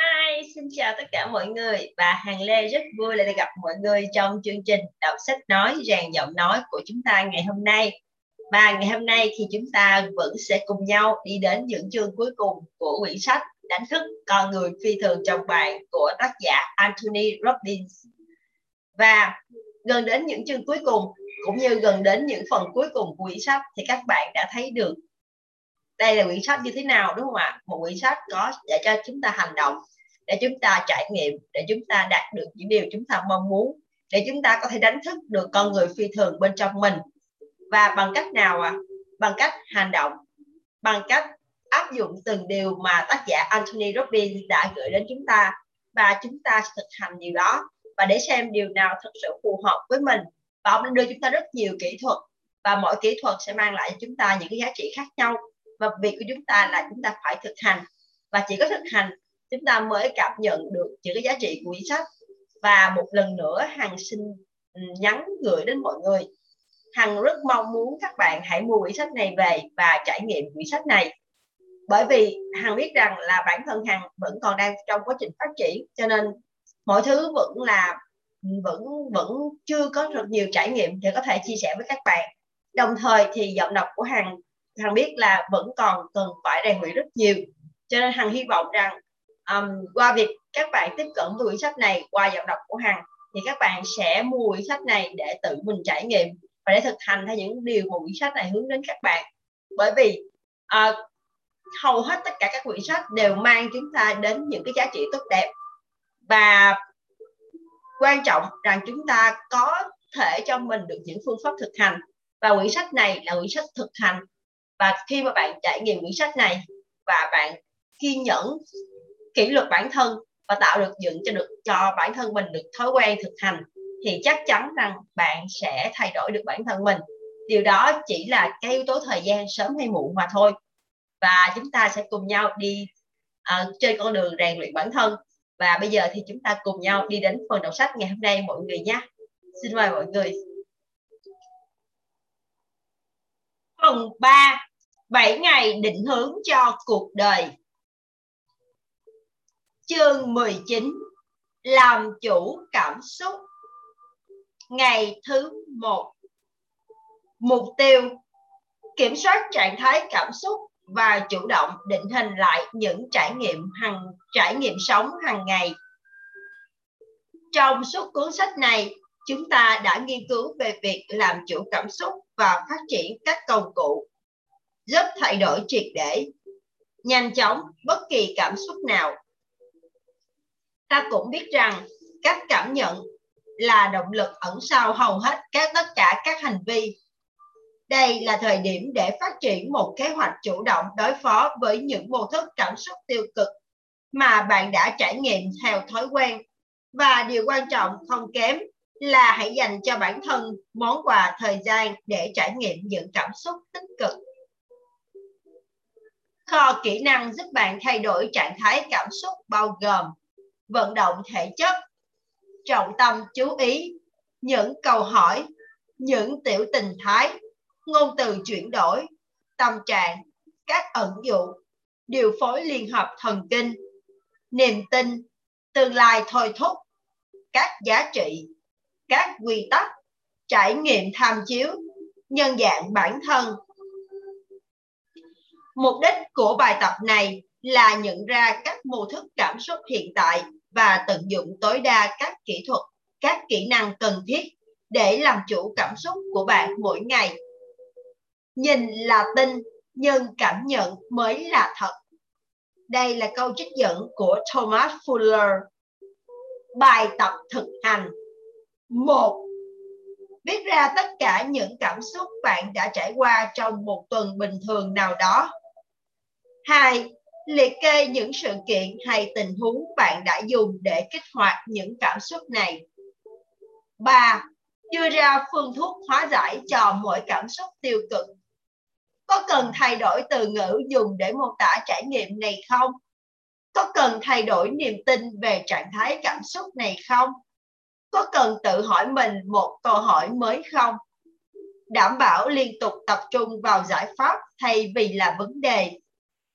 Hi, xin chào tất cả mọi người. và Hàng Lê rất vui lại được gặp mọi người trong chương trình đọc sách nói rèn giọng nói của chúng ta ngày hôm nay. Và ngày hôm nay thì chúng ta vẫn sẽ cùng nhau đi đến những chương cuối cùng của quyển sách Đánh thức con người phi thường trong bạn của tác giả Anthony Robbins. Và gần đến những chương cuối cùng cũng như gần đến những phần cuối cùng của quyển sách thì các bạn đã thấy được đây là quyển sách như thế nào đúng không ạ một quyển sách có để cho chúng ta hành động để chúng ta trải nghiệm, để chúng ta đạt được những điều chúng ta mong muốn, để chúng ta có thể đánh thức được con người phi thường bên trong mình. Và bằng cách nào ạ? À? bằng cách hành động, bằng cách áp dụng từng điều mà tác giả Anthony Robbins đã gửi đến chúng ta. Và chúng ta thực hành điều đó và để xem điều nào thật sự phù hợp với mình. Và ông đưa chúng ta rất nhiều kỹ thuật và mỗi kỹ thuật sẽ mang lại cho chúng ta những cái giá trị khác nhau. Và việc của chúng ta là chúng ta phải thực hành. Và chỉ có thực hành chúng ta mới cảm nhận được những cái giá trị của quyển sách. Và một lần nữa, hằng xin ừ, nhắn gửi đến mọi người. Hằng rất mong muốn các bạn hãy mua quyển sách này về và trải nghiệm quyển sách này. Bởi vì hằng biết rằng là bản thân hằng vẫn còn đang trong quá trình phát triển, cho nên mọi thứ vẫn là, vẫn vẫn chưa có rất nhiều trải nghiệm để có thể chia sẻ với các bạn. Đồng thời thì giọng đọc của hằng hằng biết là vẫn còn cần phải rèn luyện rất nhiều. Cho nên hằng hy vọng rằng um, qua việc các bạn tiếp cận với quyển sách này qua giọng đọc của hằng thì các bạn sẽ mua quyển sách này để tự mình trải nghiệm và để thực hành theo những điều mà quyển sách này hướng đến các bạn. Bởi vì uh, hầu hết tất cả các quyển sách đều mang chúng ta đến những cái giá trị tốt đẹp và quan trọng rằng chúng ta có thể cho mình được những phương pháp thực hành. Và quyển sách này là quyển sách thực hành. Và khi mà bạn trải nghiệm quyển sách này và bạn kiên nhẫn kỷ luật bản thân và tạo được dựng cho được cho bản thân mình được thói quen thực hành thì chắc chắn rằng bạn sẽ thay đổi được bản thân mình. Điều đó chỉ là cái yếu tố thời gian sớm hay muộn mà thôi. Và chúng ta sẽ cùng nhau đi uh, trên con đường rèn luyện bản thân. Và bây giờ thì chúng ta cùng nhau đi đến phần đọc sách ngày hôm nay mọi người nhé. Xin mời mọi người. Phần 3 7 ngày định hướng cho cuộc đời. Chương 19 Làm chủ cảm xúc Ngày thứ 1 Mục tiêu Kiểm soát trạng thái cảm xúc và chủ động định hình lại những trải nghiệm hàng trải nghiệm sống hàng ngày. Trong suốt cuốn sách này, chúng ta đã nghiên cứu về việc làm chủ cảm xúc và phát triển các công cụ giúp thay đổi triệt để, nhanh chóng bất kỳ cảm xúc nào ta cũng biết rằng các cảm nhận là động lực ẩn sau hầu hết các, tất cả các hành vi. Đây là thời điểm để phát triển một kế hoạch chủ động đối phó với những mô thức cảm xúc tiêu cực mà bạn đã trải nghiệm theo thói quen. Và điều quan trọng không kém là hãy dành cho bản thân món quà thời gian để trải nghiệm những cảm xúc tích cực. Kho kỹ năng giúp bạn thay đổi trạng thái cảm xúc bao gồm vận động thể chất, trọng tâm chú ý, những câu hỏi, những tiểu tình thái, ngôn từ chuyển đổi, tâm trạng, các ẩn dụ, điều phối liên hợp thần kinh, niềm tin, tương lai thôi thúc, các giá trị, các quy tắc, trải nghiệm tham chiếu, nhân dạng bản thân. Mục đích của bài tập này là nhận ra các mô thức cảm xúc hiện tại và tận dụng tối đa các kỹ thuật, các kỹ năng cần thiết để làm chủ cảm xúc của bạn mỗi ngày. Nhìn là tin, nhưng cảm nhận mới là thật. Đây là câu trích dẫn của Thomas Fuller. Bài tập thực hành. một Viết ra tất cả những cảm xúc bạn đã trải qua trong một tuần bình thường nào đó. 2 liệt kê những sự kiện hay tình huống bạn đã dùng để kích hoạt những cảm xúc này. 3. Đưa ra phương thuốc hóa giải cho mỗi cảm xúc tiêu cực. Có cần thay đổi từ ngữ dùng để mô tả trải nghiệm này không? Có cần thay đổi niềm tin về trạng thái cảm xúc này không? Có cần tự hỏi mình một câu hỏi mới không? Đảm bảo liên tục tập trung vào giải pháp thay vì là vấn đề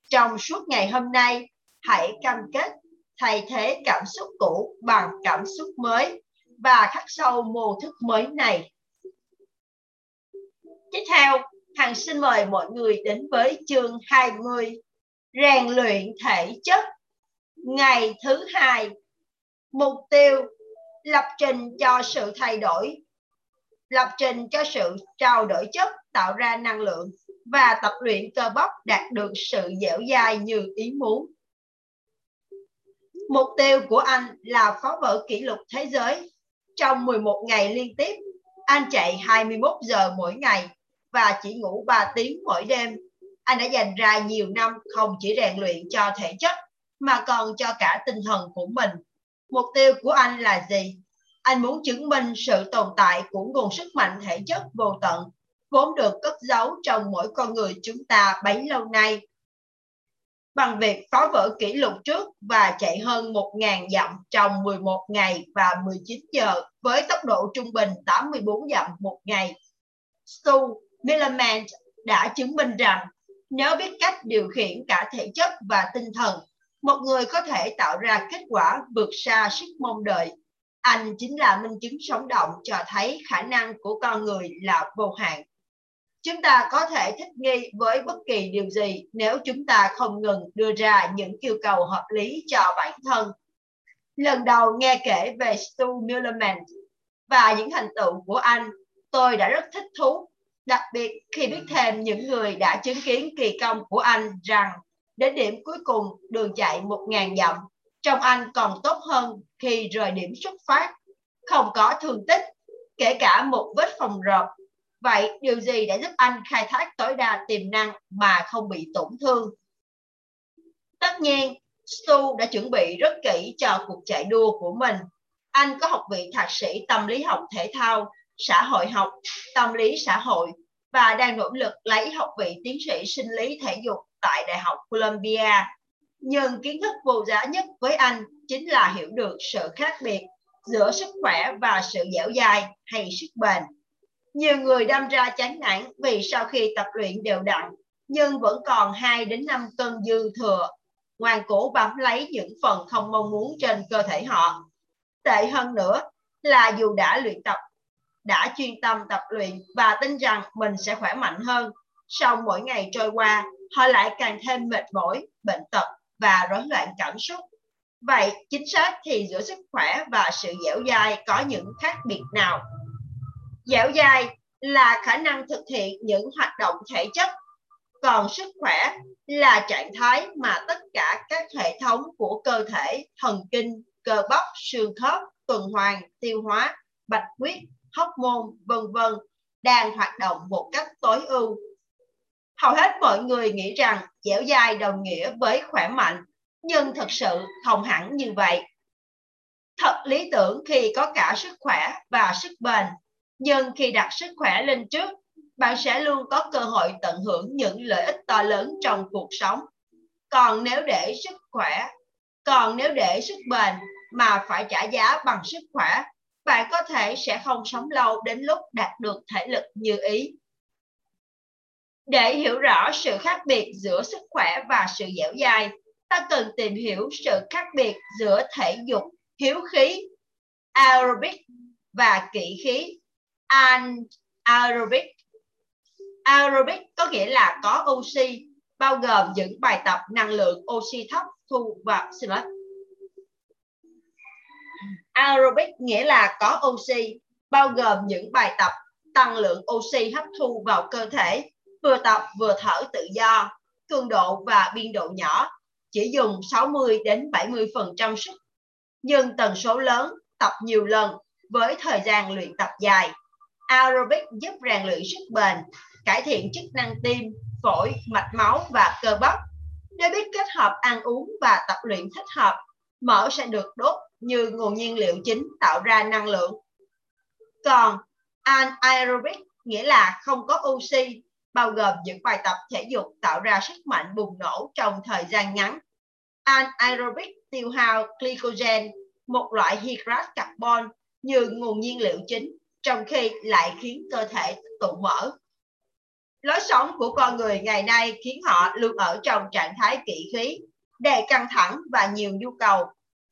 trong suốt ngày hôm nay hãy cam kết thay thế cảm xúc cũ bằng cảm xúc mới và khắc sâu mô thức mới này. Tiếp theo, Hằng xin mời mọi người đến với chương 20, rèn luyện thể chất. Ngày thứ hai, mục tiêu lập trình cho sự thay đổi, lập trình cho sự trao đổi chất tạo ra năng lượng và tập luyện cơ bắp đạt được sự dẻo dai như ý muốn. Mục tiêu của anh là phá vỡ kỷ lục thế giới. Trong 11 ngày liên tiếp, anh chạy 21 giờ mỗi ngày và chỉ ngủ 3 tiếng mỗi đêm. Anh đã dành ra nhiều năm không chỉ rèn luyện cho thể chất mà còn cho cả tinh thần của mình. Mục tiêu của anh là gì? Anh muốn chứng minh sự tồn tại của nguồn sức mạnh thể chất vô tận vốn được cất giấu trong mỗi con người chúng ta bấy lâu nay. Bằng việc phá vỡ kỷ lục trước và chạy hơn 1.000 dặm trong 11 ngày và 19 giờ với tốc độ trung bình 84 dặm một ngày. Stu Millerman đã chứng minh rằng nếu biết cách điều khiển cả thể chất và tinh thần, một người có thể tạo ra kết quả vượt xa sức mong đợi. Anh chính là minh chứng sống động cho thấy khả năng của con người là vô hạn. Chúng ta có thể thích nghi với bất kỳ điều gì nếu chúng ta không ngừng đưa ra những yêu cầu hợp lý cho bản thân. Lần đầu nghe kể về Stu Millerman và những thành tựu của anh, tôi đã rất thích thú, đặc biệt khi biết thêm những người đã chứng kiến kỳ công của anh rằng đến điểm cuối cùng đường chạy 1.000 dặm, trong anh còn tốt hơn khi rời điểm xuất phát, không có thương tích, kể cả một vết phòng rộp. Vậy điều gì đã giúp anh khai thác tối đa tiềm năng mà không bị tổn thương? Tất nhiên, Stu đã chuẩn bị rất kỹ cho cuộc chạy đua của mình. Anh có học vị thạc sĩ tâm lý học thể thao, xã hội học, tâm lý xã hội và đang nỗ lực lấy học vị tiến sĩ sinh lý thể dục tại Đại học Columbia. Nhưng kiến thức vô giá nhất với anh chính là hiểu được sự khác biệt giữa sức khỏe và sự dẻo dai hay sức bền. Nhiều người đâm ra chán nản vì sau khi tập luyện đều đặn nhưng vẫn còn 2 đến 5 cân dư thừa. Ngoan cố bám lấy những phần không mong muốn trên cơ thể họ. Tệ hơn nữa là dù đã luyện tập, đã chuyên tâm tập luyện và tin rằng mình sẽ khỏe mạnh hơn, sau mỗi ngày trôi qua, họ lại càng thêm mệt mỏi, bệnh tật và rối loạn cảm xúc. Vậy chính xác thì giữa sức khỏe và sự dẻo dai có những khác biệt nào? Dẻo dai là khả năng thực hiện những hoạt động thể chất, còn sức khỏe là trạng thái mà tất cả các hệ thống của cơ thể, thần kinh, cơ bắp, xương khớp, tuần hoàn, tiêu hóa, bạch huyết, hóc môn, vân vân đang hoạt động một cách tối ưu. Hầu hết mọi người nghĩ rằng dẻo dai đồng nghĩa với khỏe mạnh, nhưng thật sự không hẳn như vậy. Thật lý tưởng khi có cả sức khỏe và sức bền nhưng khi đặt sức khỏe lên trước, bạn sẽ luôn có cơ hội tận hưởng những lợi ích to lớn trong cuộc sống. Còn nếu để sức khỏe, còn nếu để sức bền mà phải trả giá bằng sức khỏe, bạn có thể sẽ không sống lâu đến lúc đạt được thể lực như ý. Để hiểu rõ sự khác biệt giữa sức khỏe và sự dẻo dai, ta cần tìm hiểu sự khác biệt giữa thể dục, hiếu khí, aerobic và kỹ khí anaerobic. Aerobic có nghĩa là có oxy, bao gồm những bài tập năng lượng oxy thấp thu và xin lỗi. Aerobic nghĩa là có oxy, bao gồm những bài tập tăng lượng oxy hấp thu vào cơ thể, vừa tập vừa thở tự do, cường độ và biên độ nhỏ, chỉ dùng 60 đến 70% sức, nhưng tần số lớn, tập nhiều lần với thời gian luyện tập dài. Aerobic giúp rèn luyện sức bền, cải thiện chức năng tim, phổi, mạch máu và cơ bắp. Nếu biết kết hợp ăn uống và tập luyện thích hợp, mỡ sẽ được đốt như nguồn nhiên liệu chính tạo ra năng lượng. Còn anaerobic nghĩa là không có oxy, bao gồm những bài tập thể dục tạo ra sức mạnh bùng nổ trong thời gian ngắn. Anaerobic tiêu hao glycogen, một loại hydrat carbon như nguồn nhiên liệu chính trong khi lại khiến cơ thể tụ mỡ. Lối sống của con người ngày nay khiến họ luôn ở trong trạng thái kỵ khí, đầy căng thẳng và nhiều nhu cầu,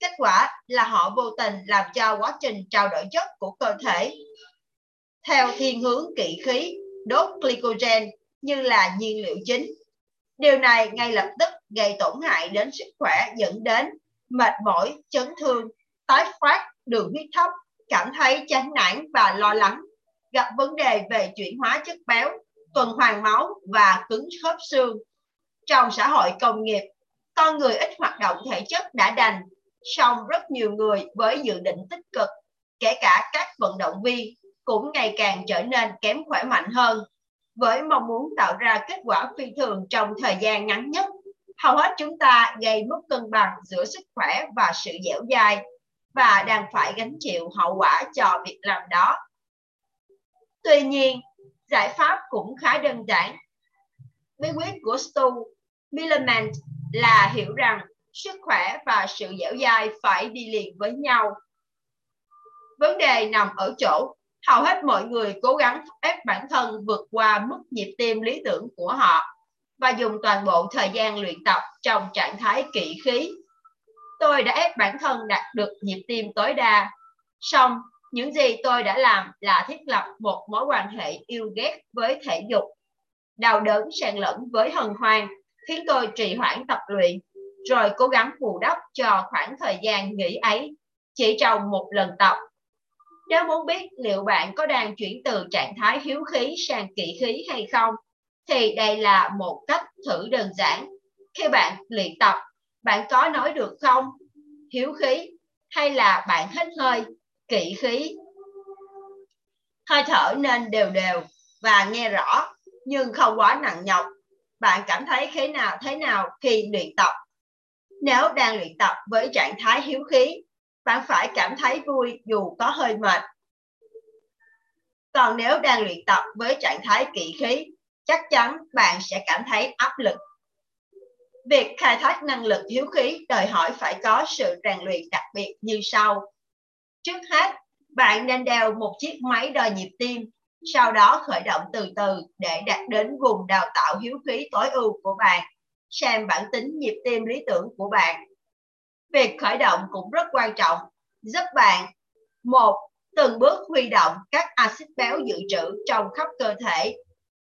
Kết quả là họ vô tình làm cho quá trình trao đổi chất của cơ thể theo thiên hướng kỵ khí đốt glycogen như là nhiên liệu chính. Điều này ngay lập tức gây tổn hại đến sức khỏe dẫn đến mệt mỏi, chấn thương, tái phát, đường huyết thấp, cảm thấy chán nản và lo lắng, gặp vấn đề về chuyển hóa chất béo, tuần hoàn máu và cứng khớp xương. Trong xã hội công nghiệp, con người ít hoạt động thể chất đã đành, song rất nhiều người với dự định tích cực, kể cả các vận động viên, cũng ngày càng trở nên kém khỏe mạnh hơn. Với mong muốn tạo ra kết quả phi thường trong thời gian ngắn nhất, hầu hết chúng ta gây mất cân bằng giữa sức khỏe và sự dẻo dai và đang phải gánh chịu hậu quả cho việc làm đó. Tuy nhiên, giải pháp cũng khá đơn giản. Bí quyết của Stu Milliman là hiểu rằng sức khỏe và sự dẻo dai phải đi liền với nhau. Vấn đề nằm ở chỗ hầu hết mọi người cố gắng ép bản thân vượt qua mức nhịp tim lý tưởng của họ và dùng toàn bộ thời gian luyện tập trong trạng thái kỵ khí. Tôi đã ép bản thân đạt được nhịp tim tối đa. Xong, những gì tôi đã làm là thiết lập một mối quan hệ yêu ghét với thể dục. Đau đớn xen lẫn với hân hoan khiến tôi trì hoãn tập luyện, rồi cố gắng bù đắp cho khoảng thời gian nghỉ ấy chỉ trong một lần tập. Nếu muốn biết liệu bạn có đang chuyển từ trạng thái hiếu khí sang kỵ khí hay không, thì đây là một cách thử đơn giản. Khi bạn luyện tập, bạn có nói được không? Hiếu khí hay là bạn hít hơi, kỵ khí? Hơi thở nên đều đều và nghe rõ nhưng không quá nặng nhọc. Bạn cảm thấy thế nào thế nào khi luyện tập? Nếu đang luyện tập với trạng thái hiếu khí, bạn phải cảm thấy vui dù có hơi mệt. Còn nếu đang luyện tập với trạng thái kỵ khí, chắc chắn bạn sẽ cảm thấy áp lực. Việc khai thác năng lực hiếu khí đòi hỏi phải có sự rèn luyện đặc biệt như sau. Trước hết, bạn nên đeo một chiếc máy đo nhịp tim, sau đó khởi động từ từ để đạt đến vùng đào tạo hiếu khí tối ưu của bạn, xem bản tính nhịp tim lý tưởng của bạn. Việc khởi động cũng rất quan trọng, giúp bạn một từng bước huy động các axit béo dự trữ trong khắp cơ thể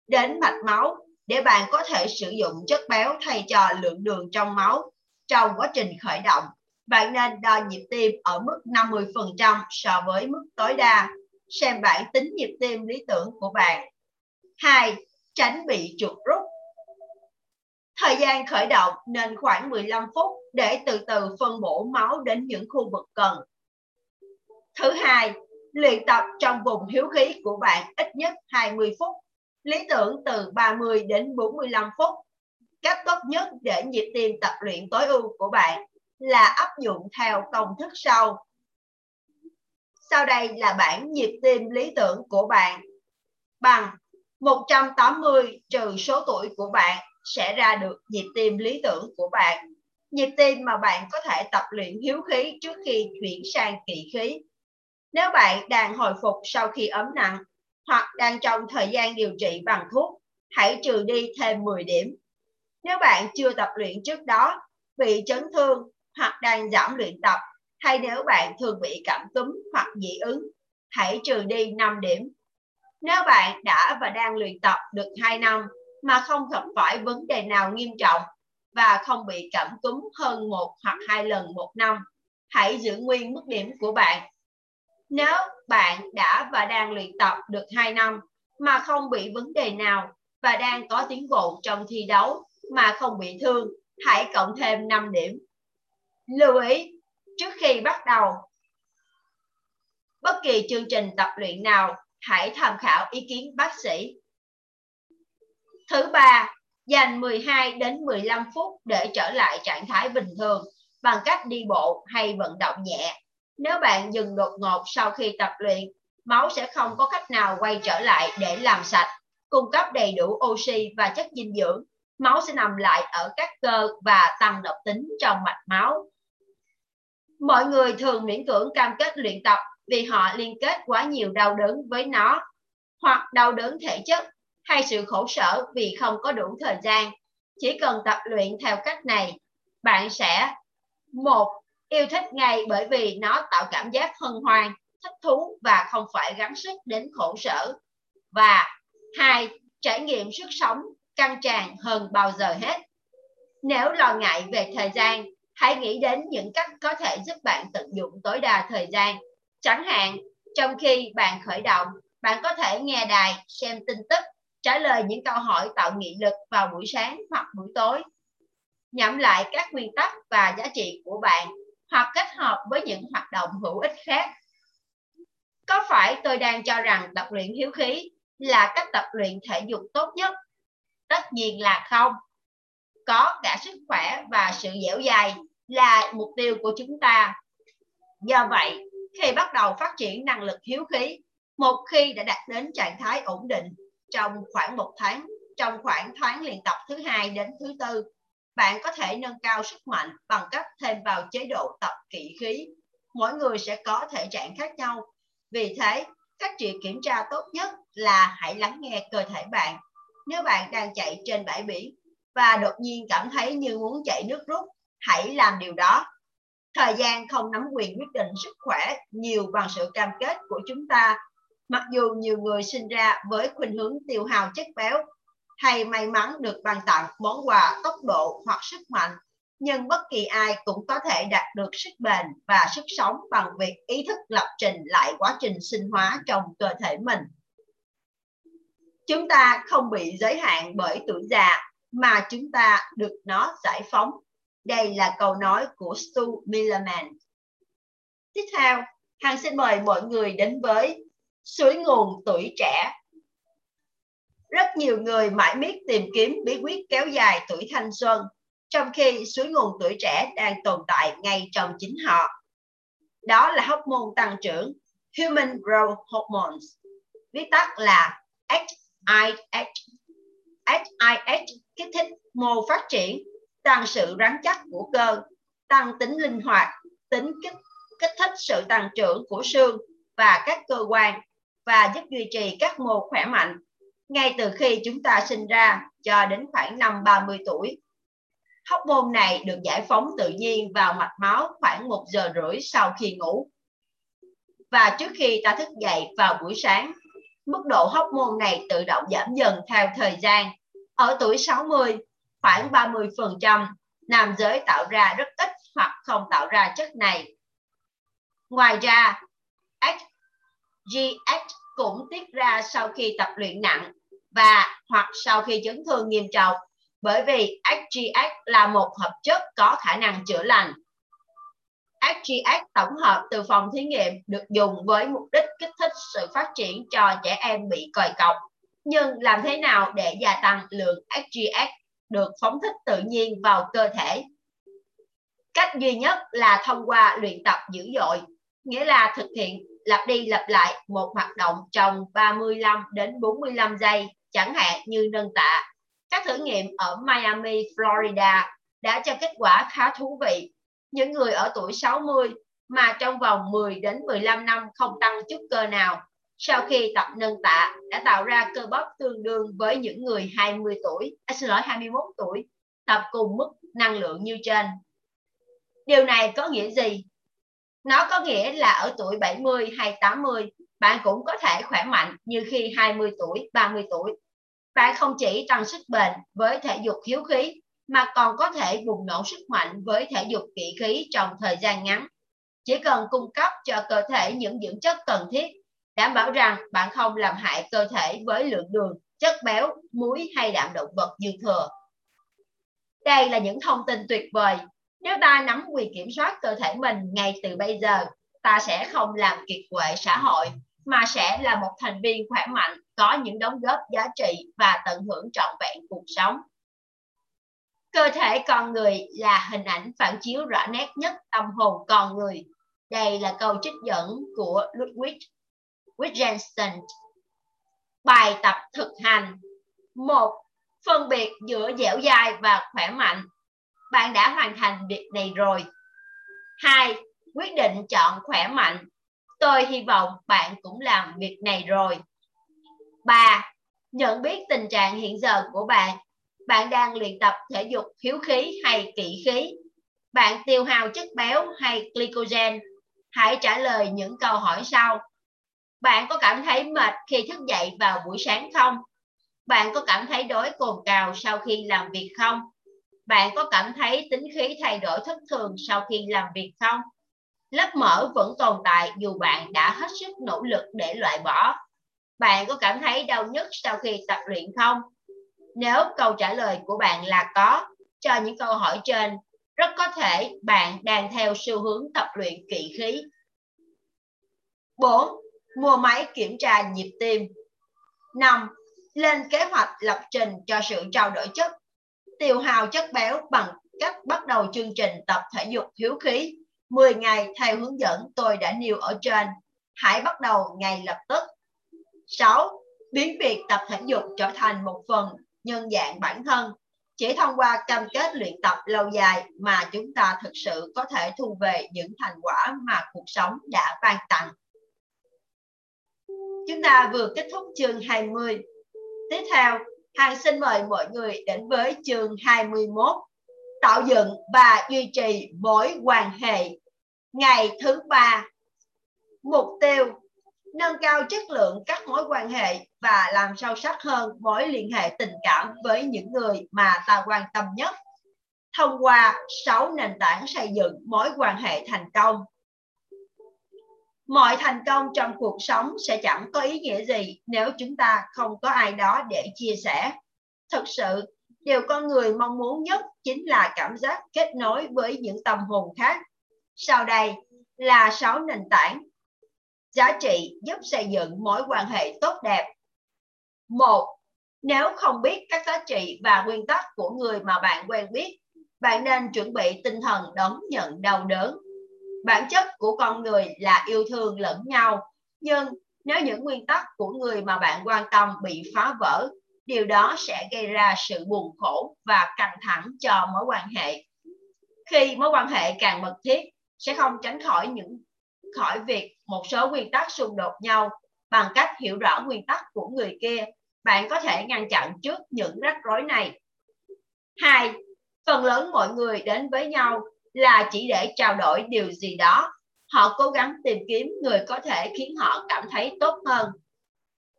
đến mạch máu để bạn có thể sử dụng chất béo thay cho lượng đường trong máu. Trong quá trình khởi động, bạn nên đo nhịp tim ở mức 50% so với mức tối đa, xem bản tính nhịp tim lý tưởng của bạn. 2. Tránh bị chuột rút. Thời gian khởi động nên khoảng 15 phút để từ từ phân bổ máu đến những khu vực cần. Thứ hai, luyện tập trong vùng hiếu khí của bạn ít nhất 20 phút lý tưởng từ 30 đến 45 phút. Cách tốt nhất để nhịp tim tập luyện tối ưu của bạn là áp dụng theo công thức sau. Sau đây là bảng nhịp tim lý tưởng của bạn. Bằng 180 trừ số tuổi của bạn sẽ ra được nhịp tim lý tưởng của bạn. Nhịp tim mà bạn có thể tập luyện hiếu khí trước khi chuyển sang kỵ khí. Nếu bạn đang hồi phục sau khi ấm nặng hoặc đang trong thời gian điều trị bằng thuốc, hãy trừ đi thêm 10 điểm. Nếu bạn chưa tập luyện trước đó, bị chấn thương hoặc đang giảm luyện tập, hay nếu bạn thường bị cảm cúm hoặc dị ứng, hãy trừ đi 5 điểm. Nếu bạn đã và đang luyện tập được 2 năm mà không gặp phải vấn đề nào nghiêm trọng và không bị cảm cúm hơn một hoặc hai lần một năm, hãy giữ nguyên mức điểm của bạn nếu bạn đã và đang luyện tập được 2 năm mà không bị vấn đề nào và đang có tiến bộ trong thi đấu mà không bị thương, hãy cộng thêm 5 điểm. Lưu ý, trước khi bắt đầu bất kỳ chương trình tập luyện nào, hãy tham khảo ý kiến bác sĩ. Thứ ba, dành 12 đến 15 phút để trở lại trạng thái bình thường bằng cách đi bộ hay vận động nhẹ nếu bạn dừng đột ngột sau khi tập luyện, máu sẽ không có cách nào quay trở lại để làm sạch, cung cấp đầy đủ oxy và chất dinh dưỡng. Máu sẽ nằm lại ở các cơ và tăng độc tính trong mạch máu. Mọi người thường miễn cưỡng cam kết luyện tập vì họ liên kết quá nhiều đau đớn với nó, hoặc đau đớn thể chất hay sự khổ sở vì không có đủ thời gian. Chỉ cần tập luyện theo cách này, bạn sẽ một Yêu thích ngay bởi vì nó tạo cảm giác hân hoan, thích thú và không phải gắng sức đến khổ sở. Và hai, trải nghiệm sức sống căng tràn hơn bao giờ hết. Nếu lo ngại về thời gian, hãy nghĩ đến những cách có thể giúp bạn tận dụng tối đa thời gian. Chẳng hạn, trong khi bạn khởi động, bạn có thể nghe đài, xem tin tức, trả lời những câu hỏi tạo nghị lực vào buổi sáng hoặc buổi tối. Nhẩm lại các nguyên tắc và giá trị của bạn hoặc kết hợp với những hoạt động hữu ích khác. Có phải tôi đang cho rằng tập luyện hiếu khí là cách tập luyện thể dục tốt nhất? Tất nhiên là không. Có cả sức khỏe và sự dẻo dài là mục tiêu của chúng ta. Do vậy, khi bắt đầu phát triển năng lực hiếu khí, một khi đã đạt đến trạng thái ổn định trong khoảng một tháng, trong khoảng tháng luyện tập thứ hai đến thứ tư, bạn có thể nâng cao sức mạnh bằng cách thêm vào chế độ tập kỵ khí. Mỗi người sẽ có thể trạng khác nhau. Vì thế, cách trị kiểm tra tốt nhất là hãy lắng nghe cơ thể bạn. Nếu bạn đang chạy trên bãi biển và đột nhiên cảm thấy như muốn chạy nước rút, hãy làm điều đó. Thời gian không nắm quyền quyết định sức khỏe nhiều bằng sự cam kết của chúng ta. Mặc dù nhiều người sinh ra với khuynh hướng tiêu hao chất béo hay may mắn được ban tặng món quà tốc độ hoặc sức mạnh, nhưng bất kỳ ai cũng có thể đạt được sức bền và sức sống bằng việc ý thức lập trình lại quá trình sinh hóa trong cơ thể mình. Chúng ta không bị giới hạn bởi tuổi già mà chúng ta được nó giải phóng. Đây là câu nói của Stu Millerman. Tiếp theo, Hằng xin mời mọi người đến với suối nguồn tuổi trẻ rất nhiều người mãi miết tìm kiếm bí quyết kéo dài tuổi thanh xuân, trong khi suối nguồn tuổi trẻ đang tồn tại ngay trong chính họ. Đó là hóc môn tăng trưởng, Human Growth Hormones, viết tắt là HIH. HIH kích thích mô phát triển, tăng sự rắn chắc của cơ, tăng tính linh hoạt, tính kích, kích thích sự tăng trưởng của xương và các cơ quan và giúp duy trì các mô khỏe mạnh ngay từ khi chúng ta sinh ra cho đến khoảng năm 30 tuổi. Hormone này được giải phóng tự nhiên vào mạch máu khoảng 1 giờ rưỡi sau khi ngủ. Và trước khi ta thức dậy vào buổi sáng, mức độ hormone này tự động giảm dần theo thời gian. Ở tuổi 60, khoảng 30% nam giới tạo ra rất ít hoặc không tạo ra chất này. Ngoài ra, gh cũng tiết ra sau khi tập luyện nặng và hoặc sau khi chấn thương nghiêm trọng bởi vì HGH là một hợp chất có khả năng chữa lành. HGH tổng hợp từ phòng thí nghiệm được dùng với mục đích kích thích sự phát triển cho trẻ em bị còi cọc. Nhưng làm thế nào để gia tăng lượng HGH được phóng thích tự nhiên vào cơ thể? Cách duy nhất là thông qua luyện tập dữ dội, nghĩa là thực hiện lặp đi lặp lại một hoạt động trong 35 đến 45 giây, chẳng hạn như nâng tạ. Các thử nghiệm ở Miami, Florida đã cho kết quả khá thú vị. Những người ở tuổi 60 mà trong vòng 10 đến 15 năm không tăng chút cơ nào, sau khi tập nâng tạ đã tạo ra cơ bắp tương đương với những người 20 tuổi, à, xin lỗi 21 tuổi, tập cùng mức năng lượng như trên. Điều này có nghĩa gì? Nó có nghĩa là ở tuổi 70 hay 80, bạn cũng có thể khỏe mạnh như khi 20 tuổi, 30 tuổi. Bạn không chỉ tăng sức bền với thể dục hiếu khí, mà còn có thể bùng nổ sức mạnh với thể dục kỵ khí trong thời gian ngắn. Chỉ cần cung cấp cho cơ thể những dưỡng chất cần thiết, đảm bảo rằng bạn không làm hại cơ thể với lượng đường, chất béo, muối hay đạm động vật dư thừa. Đây là những thông tin tuyệt vời nếu ta nắm quyền kiểm soát cơ thể mình ngay từ bây giờ, ta sẽ không làm kiệt quệ xã hội, mà sẽ là một thành viên khỏe mạnh, có những đóng góp giá trị và tận hưởng trọn vẹn cuộc sống. Cơ thể con người là hình ảnh phản chiếu rõ nét nhất tâm hồn con người. Đây là câu trích dẫn của Ludwig Wittgenstein. Bài tập thực hành 1. Phân biệt giữa dẻo dai và khỏe mạnh bạn đã hoàn thành việc này rồi. Hai, quyết định chọn khỏe mạnh. Tôi hy vọng bạn cũng làm việc này rồi. Ba, nhận biết tình trạng hiện giờ của bạn. Bạn đang luyện tập thể dục hiếu khí hay kỵ khí? Bạn tiêu hao chất béo hay glycogen? Hãy trả lời những câu hỏi sau. Bạn có cảm thấy mệt khi thức dậy vào buổi sáng không? Bạn có cảm thấy đói cồn cào sau khi làm việc không? Bạn có cảm thấy tính khí thay đổi thất thường sau khi làm việc không? Lớp mỡ vẫn tồn tại dù bạn đã hết sức nỗ lực để loại bỏ. Bạn có cảm thấy đau nhức sau khi tập luyện không? Nếu câu trả lời của bạn là có, cho những câu hỏi trên, rất có thể bạn đang theo xu hướng tập luyện kỵ khí. 4. Mua máy kiểm tra nhịp tim. 5. Lên kế hoạch lập trình cho sự trao đổi chất. Tiêu hao chất béo bằng cách bắt đầu chương trình tập thể dục hiếu khí 10 ngày theo hướng dẫn tôi đã nêu ở trên. Hãy bắt đầu ngay lập tức. 6. Biến việc tập thể dục trở thành một phần nhân dạng bản thân. Chỉ thông qua cam kết luyện tập lâu dài mà chúng ta thực sự có thể thu về những thành quả mà cuộc sống đã ban tặng. Chúng ta vừa kết thúc chương 20. Tiếp theo, Hằng xin mời mọi người đến với chương 21. Tạo dựng và duy trì mối quan hệ. Ngày thứ ba. Mục tiêu nâng cao chất lượng các mối quan hệ và làm sâu sắc hơn mối liên hệ tình cảm với những người mà ta quan tâm nhất thông qua 6 nền tảng xây dựng mối quan hệ thành công. Mọi thành công trong cuộc sống sẽ chẳng có ý nghĩa gì nếu chúng ta không có ai đó để chia sẻ. Thực sự, điều con người mong muốn nhất chính là cảm giác kết nối với những tâm hồn khác. Sau đây là 6 nền tảng giá trị giúp xây dựng mối quan hệ tốt đẹp. Một, nếu không biết các giá trị và nguyên tắc của người mà bạn quen biết, bạn nên chuẩn bị tinh thần đón nhận đau đớn. Bản chất của con người là yêu thương lẫn nhau, nhưng nếu những nguyên tắc của người mà bạn quan tâm bị phá vỡ, điều đó sẽ gây ra sự buồn khổ và căng thẳng cho mối quan hệ. Khi mối quan hệ càng mật thiết, sẽ không tránh khỏi những khỏi việc một số nguyên tắc xung đột nhau bằng cách hiểu rõ nguyên tắc của người kia bạn có thể ngăn chặn trước những rắc rối này hai phần lớn mọi người đến với nhau là chỉ để trao đổi điều gì đó họ cố gắng tìm kiếm người có thể khiến họ cảm thấy tốt hơn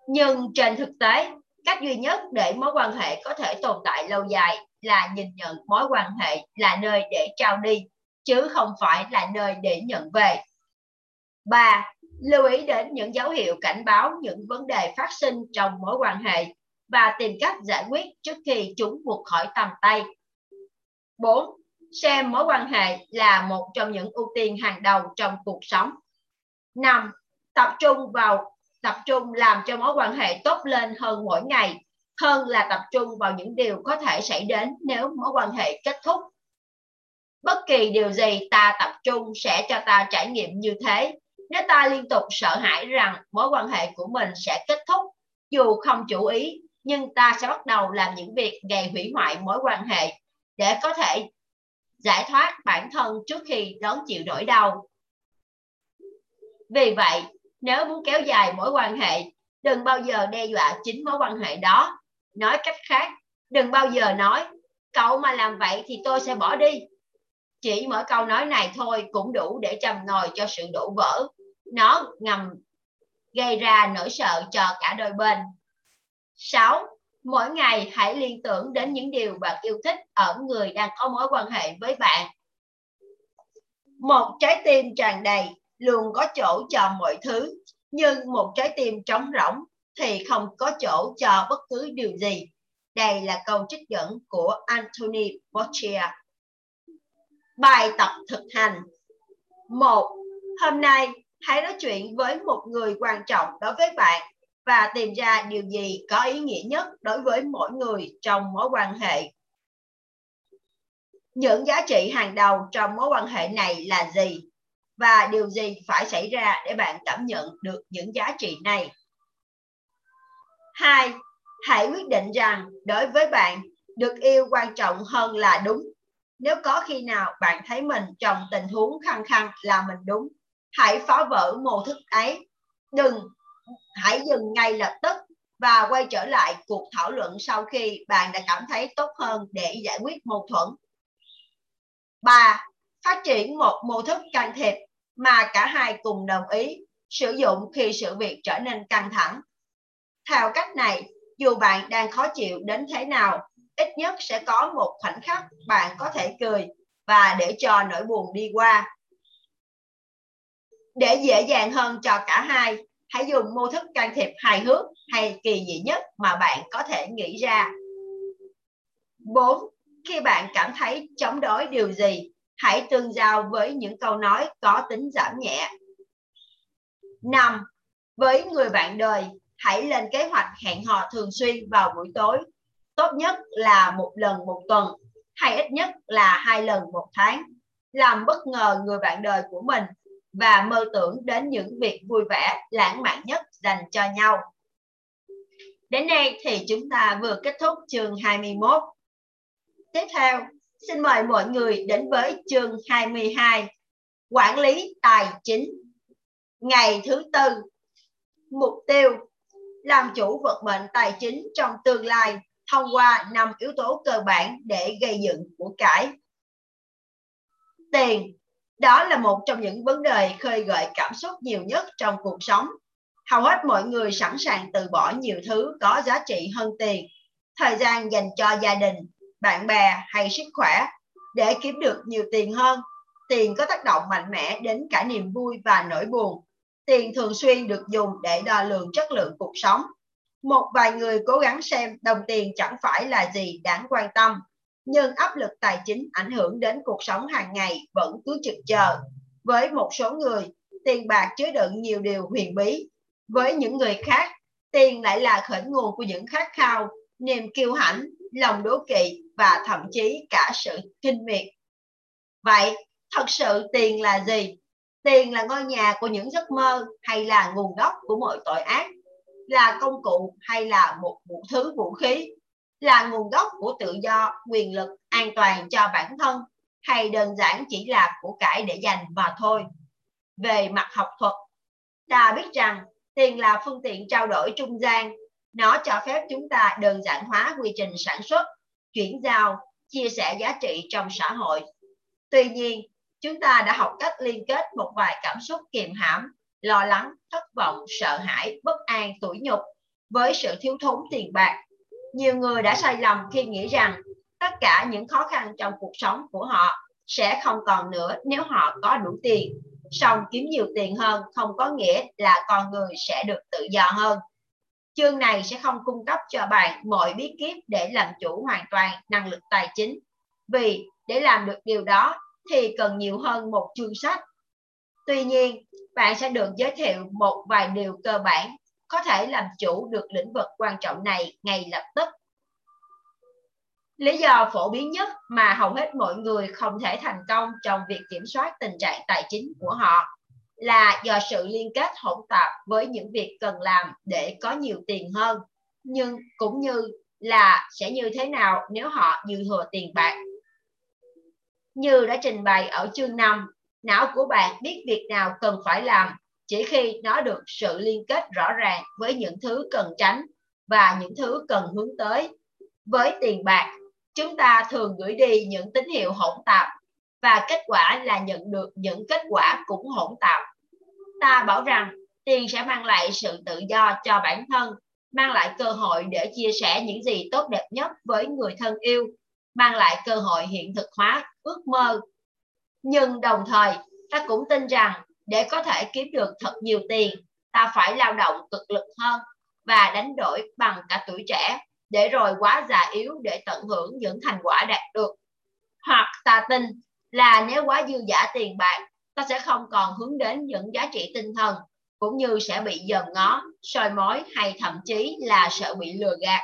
nhưng trên thực tế cách duy nhất để mối quan hệ có thể tồn tại lâu dài là nhìn nhận mối quan hệ là nơi để trao đi chứ không phải là nơi để nhận về Ba, Lưu ý đến những dấu hiệu cảnh báo những vấn đề phát sinh trong mối quan hệ và tìm cách giải quyết trước khi chúng vụt khỏi tầm tay. 4. Xem mối quan hệ là một trong những ưu tiên hàng đầu trong cuộc sống. 5. Tập trung vào tập trung làm cho mối quan hệ tốt lên hơn mỗi ngày, hơn là tập trung vào những điều có thể xảy đến nếu mối quan hệ kết thúc. Bất kỳ điều gì ta tập trung sẽ cho ta trải nghiệm như thế nếu ta liên tục sợ hãi rằng mối quan hệ của mình sẽ kết thúc dù không chủ ý nhưng ta sẽ bắt đầu làm những việc gây hủy hoại mối quan hệ để có thể giải thoát bản thân trước khi đón chịu nỗi đau. Vì vậy, nếu muốn kéo dài mối quan hệ, đừng bao giờ đe dọa chính mối quan hệ đó. Nói cách khác, đừng bao giờ nói, cậu mà làm vậy thì tôi sẽ bỏ đi. Chỉ mỗi câu nói này thôi cũng đủ để trầm ngồi cho sự đổ vỡ. Nó ngầm gây ra nỗi sợ cho cả đôi bên. 6. Mỗi ngày hãy liên tưởng đến những điều bạn yêu thích ở người đang có mối quan hệ với bạn. Một trái tim tràn đầy luôn có chỗ cho mọi thứ, nhưng một trái tim trống rỗng thì không có chỗ cho bất cứ điều gì. Đây là câu trích dẫn của Anthony Boccia. Bài tập thực hành 1. Hôm nay hãy nói chuyện với một người quan trọng đối với bạn và tìm ra điều gì có ý nghĩa nhất đối với mỗi người trong mối quan hệ. Những giá trị hàng đầu trong mối quan hệ này là gì? Và điều gì phải xảy ra để bạn cảm nhận được những giá trị này? Hai, hãy quyết định rằng đối với bạn, được yêu quan trọng hơn là đúng. Nếu có khi nào bạn thấy mình trong tình huống khăng khăng là mình đúng, hãy phá vỡ mô thức ấy đừng hãy dừng ngay lập tức và quay trở lại cuộc thảo luận sau khi bạn đã cảm thấy tốt hơn để giải quyết mâu thuẫn 3. phát triển một mô thức can thiệp mà cả hai cùng đồng ý sử dụng khi sự việc trở nên căng thẳng. Theo cách này, dù bạn đang khó chịu đến thế nào, ít nhất sẽ có một khoảnh khắc bạn có thể cười và để cho nỗi buồn đi qua. Để dễ dàng hơn cho cả hai, hãy dùng mô thức can thiệp hài hước hay kỳ dị nhất mà bạn có thể nghĩ ra. 4. Khi bạn cảm thấy chống đối điều gì, hãy tương giao với những câu nói có tính giảm nhẹ. 5. Với người bạn đời, hãy lên kế hoạch hẹn hò thường xuyên vào buổi tối. Tốt nhất là một lần một tuần, hay ít nhất là hai lần một tháng. Làm bất ngờ người bạn đời của mình và mơ tưởng đến những việc vui vẻ, lãng mạn nhất dành cho nhau. Đến đây thì chúng ta vừa kết thúc chương 21. Tiếp theo, xin mời mọi người đến với chương 22. Quản lý tài chính. Ngày thứ tư. Mục tiêu làm chủ vận mệnh tài chính trong tương lai thông qua năm yếu tố cơ bản để gây dựng của cải. Tiền, đó là một trong những vấn đề khơi gợi cảm xúc nhiều nhất trong cuộc sống. Hầu hết mọi người sẵn sàng từ bỏ nhiều thứ có giá trị hơn tiền, thời gian dành cho gia đình, bạn bè hay sức khỏe để kiếm được nhiều tiền hơn. Tiền có tác động mạnh mẽ đến cả niềm vui và nỗi buồn. Tiền thường xuyên được dùng để đo lường chất lượng cuộc sống. Một vài người cố gắng xem đồng tiền chẳng phải là gì đáng quan tâm, nhưng áp lực tài chính ảnh hưởng đến cuộc sống hàng ngày vẫn cứ trực chờ. Với một số người, tiền bạc chứa đựng nhiều điều huyền bí. Với những người khác, tiền lại là khởi nguồn của những khát khao, niềm kiêu hãnh, lòng đố kỵ và thậm chí cả sự kinh miệt. Vậy, thật sự tiền là gì? Tiền là ngôi nhà của những giấc mơ hay là nguồn gốc của mọi tội ác? Là công cụ hay là một vũ thứ vũ khí? Là nguồn gốc của tự do, quyền lực, an toàn cho bản thân hay đơn giản chỉ là của cải để dành mà thôi? Về mặt học thuật, ta biết rằng tiền là phương tiện trao đổi trung gian. Nó cho phép chúng ta đơn giản hóa quy trình sản xuất chuyển giao, chia sẻ giá trị trong xã hội. Tuy nhiên, chúng ta đã học cách liên kết một vài cảm xúc kiềm hãm, lo lắng, thất vọng, sợ hãi, bất an, tủi nhục với sự thiếu thốn tiền bạc. Nhiều người đã sai lầm khi nghĩ rằng tất cả những khó khăn trong cuộc sống của họ sẽ không còn nữa nếu họ có đủ tiền. Song kiếm nhiều tiền hơn không có nghĩa là con người sẽ được tự do hơn. Chương này sẽ không cung cấp cho bạn mọi bí kíp để làm chủ hoàn toàn năng lực tài chính. Vì để làm được điều đó thì cần nhiều hơn một chương sách. Tuy nhiên, bạn sẽ được giới thiệu một vài điều cơ bản có thể làm chủ được lĩnh vực quan trọng này ngay lập tức. Lý do phổ biến nhất mà hầu hết mọi người không thể thành công trong việc kiểm soát tình trạng tài chính của họ là do sự liên kết hỗn tạp với những việc cần làm để có nhiều tiền hơn, nhưng cũng như là sẽ như thế nào nếu họ dư thừa tiền bạc như đã trình bày ở chương 5 não của bạn biết việc nào cần phải làm chỉ khi nó được sự liên kết rõ ràng với những thứ cần tránh và những thứ cần hướng tới với tiền bạc chúng ta thường gửi đi những tín hiệu hỗn tạp và kết quả là nhận được những kết quả cũng hỗn tạp. Ta bảo rằng tiền sẽ mang lại sự tự do cho bản thân, mang lại cơ hội để chia sẻ những gì tốt đẹp nhất với người thân yêu, mang lại cơ hội hiện thực hóa ước mơ. Nhưng đồng thời, ta cũng tin rằng để có thể kiếm được thật nhiều tiền, ta phải lao động cực lực hơn và đánh đổi bằng cả tuổi trẻ để rồi quá già yếu để tận hưởng những thành quả đạt được. Hoặc ta tin là nếu quá dư giả tiền bạc, ta sẽ không còn hướng đến những giá trị tinh thần, cũng như sẽ bị dần ngó, soi mói hay thậm chí là sợ bị lừa gạt.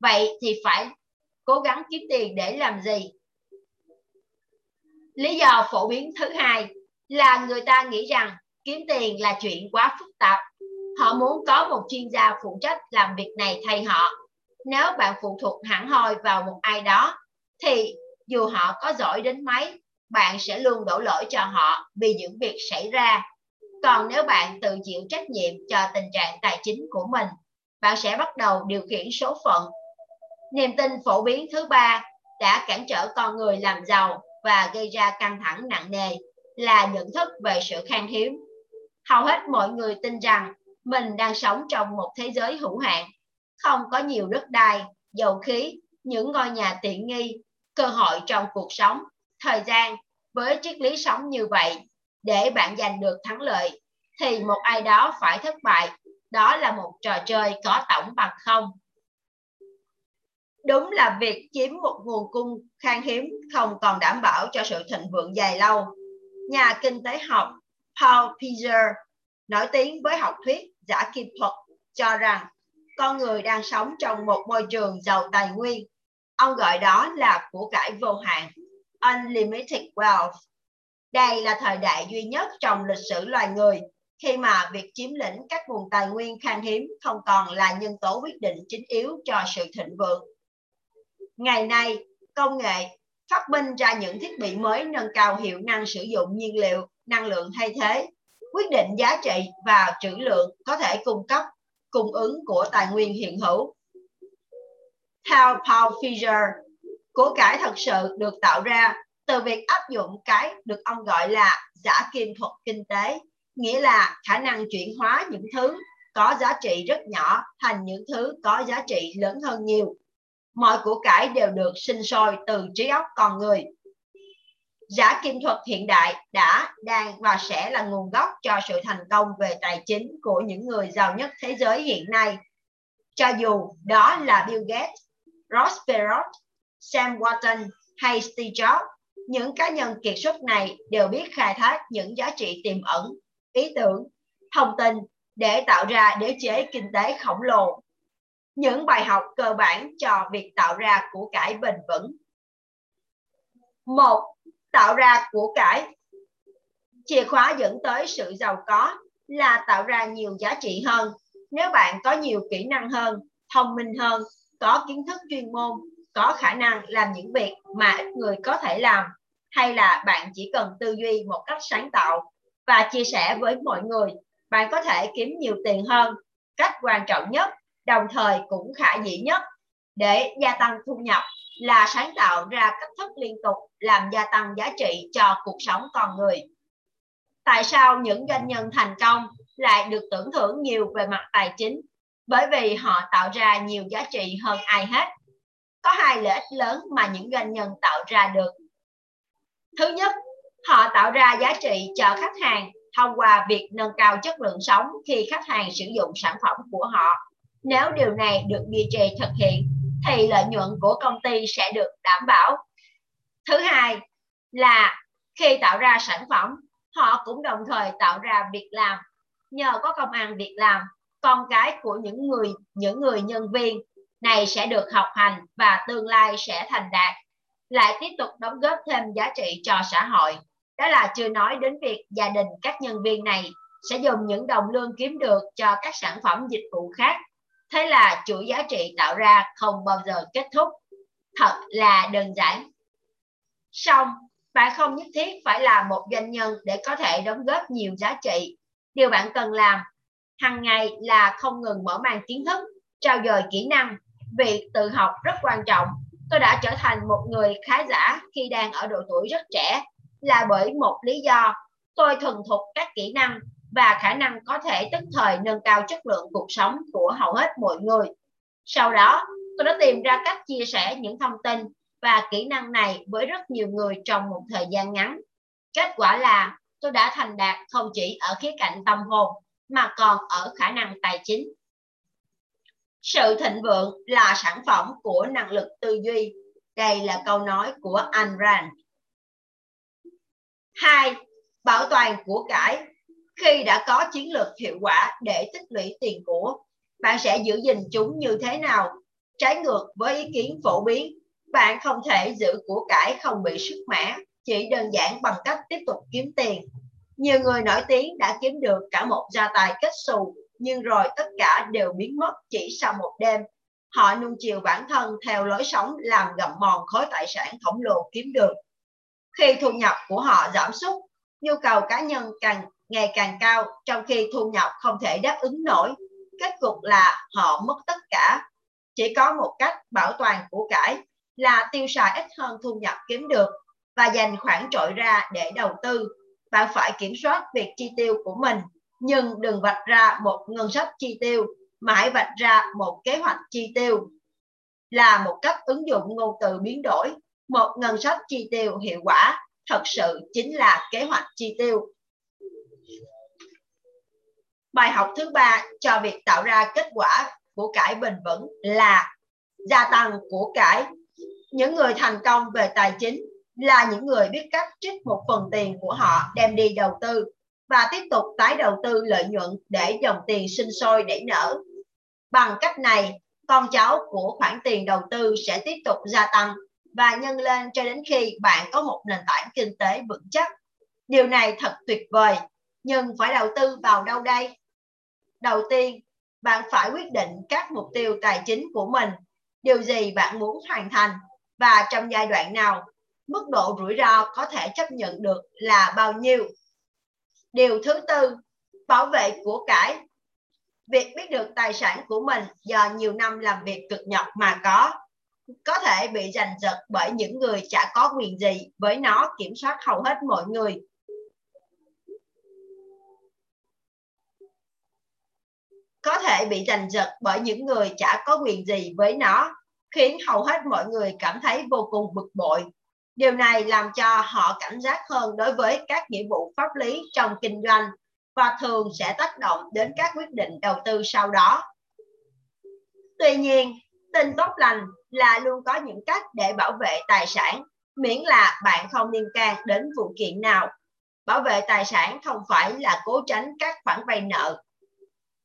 Vậy thì phải cố gắng kiếm tiền để làm gì? Lý do phổ biến thứ hai là người ta nghĩ rằng kiếm tiền là chuyện quá phức tạp. Họ muốn có một chuyên gia phụ trách làm việc này thay họ. Nếu bạn phụ thuộc hẳn hoi vào một ai đó, thì dù họ có giỏi đến mấy bạn sẽ luôn đổ lỗi cho họ vì những việc xảy ra. Còn nếu bạn tự chịu trách nhiệm cho tình trạng tài chính của mình, bạn sẽ bắt đầu điều khiển số phận. Niềm tin phổ biến thứ ba đã cản trở con người làm giàu và gây ra căng thẳng nặng nề là nhận thức về sự khan hiếm. Hầu hết mọi người tin rằng mình đang sống trong một thế giới hữu hạn, không có nhiều đất đai, dầu khí, những ngôi nhà tiện nghi, cơ hội trong cuộc sống, thời gian. Với triết lý sống như vậy, để bạn giành được thắng lợi, thì một ai đó phải thất bại. Đó là một trò chơi có tổng bằng không. Đúng là việc chiếm một nguồn cung khan hiếm không còn đảm bảo cho sự thịnh vượng dài lâu. Nhà kinh tế học Paul Pizer nổi tiếng với học thuyết giả kim thuật cho rằng con người đang sống trong một môi trường giàu tài nguyên. Ông gọi đó là của cải vô hạn, unlimited wealth. Đây là thời đại duy nhất trong lịch sử loài người khi mà việc chiếm lĩnh các nguồn tài nguyên khan hiếm không còn là nhân tố quyết định chính yếu cho sự thịnh vượng. Ngày nay, công nghệ phát minh ra những thiết bị mới nâng cao hiệu năng sử dụng nhiên liệu, năng lượng thay thế, quyết định giá trị và trữ lượng có thể cung cấp, cung ứng của tài nguyên hiện hữu. Theo Paul Fisher, của cải thật sự được tạo ra từ việc áp dụng cái được ông gọi là giả kim thuật kinh tế, nghĩa là khả năng chuyển hóa những thứ có giá trị rất nhỏ thành những thứ có giá trị lớn hơn nhiều mọi của cải đều được sinh sôi từ trí óc con người. Giả kim thuật hiện đại đã, đang và sẽ là nguồn gốc cho sự thành công về tài chính của những người giàu nhất thế giới hiện nay. Cho dù đó là Bill Gates, Ross Perot, Sam Walton hay Steve Jobs, những cá nhân kiệt xuất này đều biết khai thác những giá trị tiềm ẩn, ý tưởng, thông tin để tạo ra đế chế kinh tế khổng lồ những bài học cơ bản cho việc tạo ra của cải bền vững. Một, tạo ra của cải. Chìa khóa dẫn tới sự giàu có là tạo ra nhiều giá trị hơn. Nếu bạn có nhiều kỹ năng hơn, thông minh hơn, có kiến thức chuyên môn, có khả năng làm những việc mà ít người có thể làm, hay là bạn chỉ cần tư duy một cách sáng tạo và chia sẻ với mọi người, bạn có thể kiếm nhiều tiền hơn. Cách quan trọng nhất đồng thời cũng khả dĩ nhất để gia tăng thu nhập là sáng tạo ra cách thức liên tục làm gia tăng giá trị cho cuộc sống con người. Tại sao những doanh nhân thành công lại được tưởng thưởng nhiều về mặt tài chính? Bởi vì họ tạo ra nhiều giá trị hơn ai hết. Có hai lợi ích lớn mà những doanh nhân tạo ra được. Thứ nhất, họ tạo ra giá trị cho khách hàng thông qua việc nâng cao chất lượng sống khi khách hàng sử dụng sản phẩm của họ nếu điều này được duy trì thực hiện thì lợi nhuận của công ty sẽ được đảm bảo. Thứ hai là khi tạo ra sản phẩm, họ cũng đồng thời tạo ra việc làm. Nhờ có công ăn việc làm, con cái của những người những người nhân viên này sẽ được học hành và tương lai sẽ thành đạt, lại tiếp tục đóng góp thêm giá trị cho xã hội. Đó là chưa nói đến việc gia đình các nhân viên này sẽ dùng những đồng lương kiếm được cho các sản phẩm dịch vụ khác thế là chuỗi giá trị tạo ra không bao giờ kết thúc. Thật là đơn giản. Xong, bạn không nhất thiết phải là một doanh nhân để có thể đóng góp nhiều giá trị. Điều bạn cần làm hàng ngày là không ngừng mở mang kiến thức trao dồi kỹ năng. Việc tự học rất quan trọng. Tôi đã trở thành một người khá giả khi đang ở độ tuổi rất trẻ. Là bởi một lý do, tôi thuần thục các kỹ năng và khả năng có thể tức thời nâng cao chất lượng cuộc sống của hầu hết mọi người. Sau đó, tôi đã tìm ra cách chia sẻ những thông tin và kỹ năng này với rất nhiều người trong một thời gian ngắn. Kết quả là tôi đã thành đạt không chỉ ở khía cạnh tâm hồn mà còn ở khả năng tài chính. Sự thịnh vượng là sản phẩm của năng lực tư duy. Đây là câu nói của Ayn Rand. Hai, bảo toàn của cải khi đã có chiến lược hiệu quả để tích lũy tiền của, bạn sẽ giữ gìn chúng như thế nào? Trái ngược với ý kiến phổ biến, bạn không thể giữ của cải không bị sức mẻ, chỉ đơn giản bằng cách tiếp tục kiếm tiền. Nhiều người nổi tiếng đã kiếm được cả một gia tài kết xù, nhưng rồi tất cả đều biến mất chỉ sau một đêm. Họ nuông chiều bản thân theo lối sống làm gặm mòn khối tài sản khổng lồ kiếm được. Khi thu nhập của họ giảm sút, nhu cầu cá nhân càng ngày càng cao trong khi thu nhập không thể đáp ứng nổi. Kết cục là họ mất tất cả. Chỉ có một cách bảo toàn của cải là tiêu xài ít hơn thu nhập kiếm được. và dành khoản trội ra để đầu tư. Bạn phải kiểm soát việc chi tiêu của mình, nhưng đừng vạch ra một ngân sách chi tiêu, mà hãy vạch ra một kế hoạch chi tiêu. Là một cách ứng dụng ngôn từ biến đổi, một ngân sách chi tiêu hiệu quả thật sự chính là kế hoạch chi tiêu. Bài học thứ ba cho việc tạo ra kết quả của cải bền vững là gia tăng của cải. Những người thành công về tài chính là những người biết cách trích một phần tiền của họ đem đi đầu tư và tiếp tục tái đầu tư lợi nhuận để dòng tiền sinh sôi để nở. Bằng cách này, con cháu của khoản tiền đầu tư sẽ tiếp tục gia tăng và nhân lên cho đến khi bạn có một nền tảng kinh tế vững chắc. Điều này thật tuyệt vời, nhưng phải đầu tư vào đâu đây? Đầu tiên, bạn phải quyết định các mục tiêu tài chính của mình, điều gì bạn muốn hoàn thành và trong giai đoạn nào, mức độ rủi ro có thể chấp nhận được là bao nhiêu. Điều thứ tư, bảo vệ của cải. Việc biết được tài sản của mình do nhiều năm làm việc cực nhọc mà có, có thể bị giành giật bởi những người chả có quyền gì với nó kiểm soát hầu hết mọi người có thể bị giành giật bởi những người chả có quyền gì với nó, khiến hầu hết mọi người cảm thấy vô cùng bực bội. Điều này làm cho họ cảnh giác hơn đối với các nghĩa vụ pháp lý trong kinh doanh và thường sẽ tác động đến các quyết định đầu tư sau đó. Tuy nhiên, tin tốt lành là luôn có những cách để bảo vệ tài sản, miễn là bạn không liên can đến vụ kiện nào. Bảo vệ tài sản không phải là cố tránh các khoản vay nợ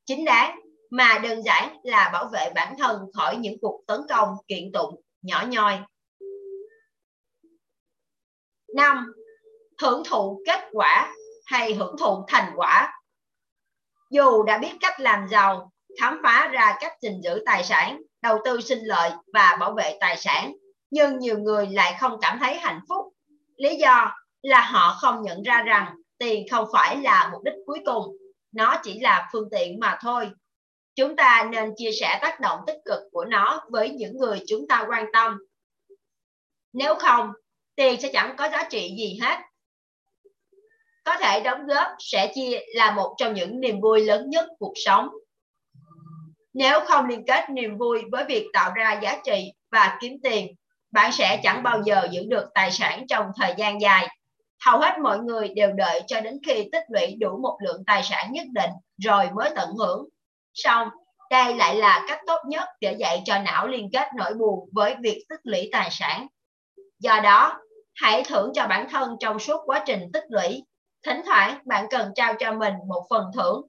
chính đáng mà đơn giản là bảo vệ bản thân khỏi những cuộc tấn công kiện tụng nhỏ nhoi. năm Hưởng thụ kết quả hay hưởng thụ thành quả. Dù đã biết cách làm giàu, khám phá ra cách gìn giữ tài sản, đầu tư sinh lợi và bảo vệ tài sản, nhưng nhiều người lại không cảm thấy hạnh phúc. Lý do là họ không nhận ra rằng tiền không phải là mục đích cuối cùng nó chỉ là phương tiện mà thôi. Chúng ta nên chia sẻ tác động tích cực của nó với những người chúng ta quan tâm. Nếu không, tiền sẽ chẳng có giá trị gì hết. Có thể đóng góp sẽ chia là một trong những niềm vui lớn nhất cuộc sống. Nếu không liên kết niềm vui với việc tạo ra giá trị và kiếm tiền, bạn sẽ chẳng bao giờ giữ được tài sản trong thời gian dài hầu hết mọi người đều đợi cho đến khi tích lũy đủ một lượng tài sản nhất định rồi mới tận hưởng. Xong, đây lại là cách tốt nhất để dạy cho não liên kết nỗi buồn với việc tích lũy tài sản. Do đó, hãy thưởng cho bản thân trong suốt quá trình tích lũy. Thỉnh thoảng bạn cần trao cho mình một phần thưởng,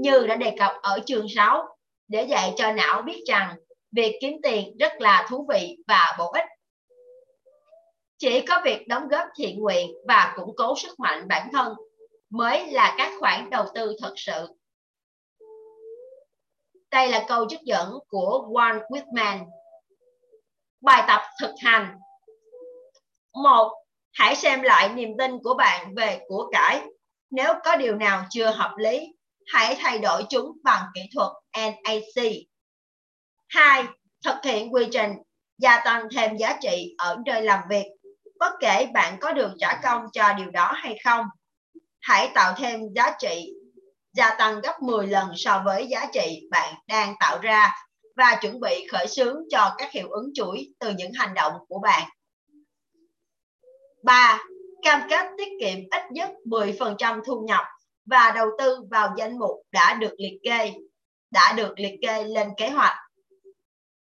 như đã đề cập ở chương 6, để dạy cho não biết rằng việc kiếm tiền rất là thú vị và bổ ích chỉ có việc đóng góp thiện nguyện và củng cố sức mạnh bản thân mới là các khoản đầu tư thật sự. Đây là câu trích dẫn của Walt Whitman. Bài tập thực hành. một Hãy xem lại niềm tin của bạn về của cải. Nếu có điều nào chưa hợp lý, hãy thay đổi chúng bằng kỹ thuật NAC. 2. Thực hiện quy trình gia tăng thêm giá trị ở nơi làm việc bất kể bạn có được trả công cho điều đó hay không. Hãy tạo thêm giá trị gia tăng gấp 10 lần so với giá trị bạn đang tạo ra và chuẩn bị khởi xướng cho các hiệu ứng chuỗi từ những hành động của bạn. 3. Cam kết tiết kiệm ít nhất 10% thu nhập và đầu tư vào danh mục đã được liệt kê, đã được liệt kê lên kế hoạch.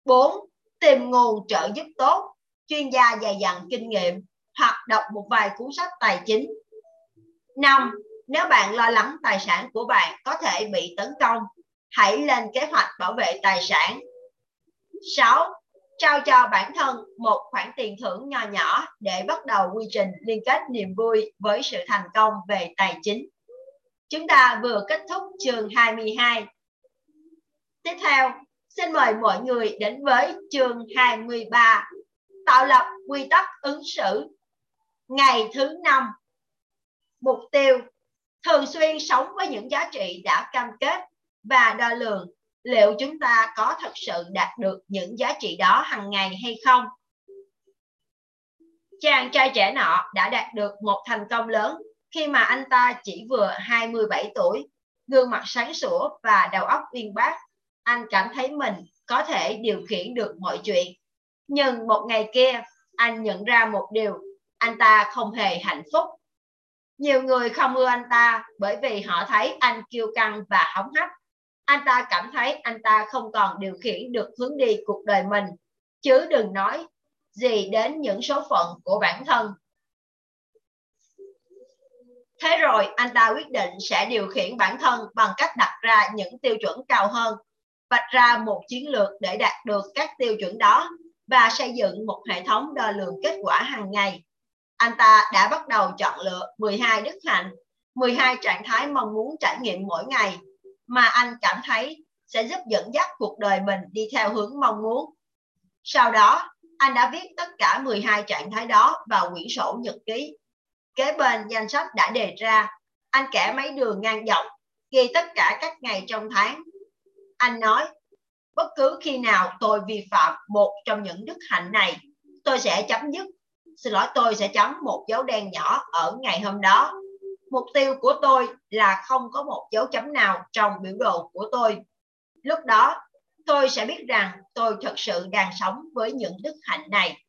4. Tìm nguồn trợ giúp tốt chuyên gia dày dặn kinh nghiệm hoặc đọc một vài cuốn sách tài chính. 5. Nếu bạn lo lắng tài sản của bạn có thể bị tấn công, hãy lên kế hoạch bảo vệ tài sản. 6. Trao cho bản thân một khoản tiền thưởng nho nhỏ để bắt đầu quy trình liên kết niềm vui với sự thành công về tài chính. Chúng ta vừa kết thúc chương 22. Tiếp theo, xin mời mọi người đến với chương 23 tạo lập quy tắc ứng xử. Ngày thứ năm Mục tiêu Thường xuyên sống với những giá trị đã cam kết và đo lường liệu chúng ta có thật sự đạt được những giá trị đó hàng ngày hay không. Chàng trai trẻ nọ đã đạt được một thành công lớn khi mà anh ta chỉ vừa 27 tuổi, gương mặt sáng sủa và đầu óc uyên bác. Anh cảm thấy mình có thể điều khiển được mọi chuyện. Nhưng một ngày kia, anh nhận ra một điều, anh ta không hề hạnh phúc. Nhiều người không ưa anh ta bởi vì họ thấy anh kiêu căng và hóng hách. Anh ta cảm thấy anh ta không còn điều khiển được hướng đi cuộc đời mình, chứ đừng nói gì đến những số phận của bản thân. Thế rồi anh ta quyết định sẽ điều khiển bản thân bằng cách đặt ra những tiêu chuẩn cao hơn, vạch ra một chiến lược để đạt được các tiêu chuẩn đó và xây dựng một hệ thống đo lường kết quả hàng ngày. Anh ta đã bắt đầu chọn lựa 12 đức hạnh, 12 trạng thái mong muốn trải nghiệm mỗi ngày mà anh cảm thấy sẽ giúp dẫn dắt cuộc đời mình đi theo hướng mong muốn. Sau đó, anh đã viết tất cả 12 trạng thái đó vào quyển sổ nhật ký. Kế bên danh sách đã đề ra, anh kẻ mấy đường ngang dọc, ghi tất cả các ngày trong tháng. Anh nói, bất cứ khi nào tôi vi phạm một trong những đức hạnh này, tôi sẽ chấm dứt. Xin lỗi, tôi sẽ chấm một dấu đen nhỏ ở ngày hôm đó. Mục tiêu của tôi là không có một dấu chấm nào trong biểu đồ của tôi. Lúc đó, tôi sẽ biết rằng tôi thật sự đang sống với những đức hạnh này.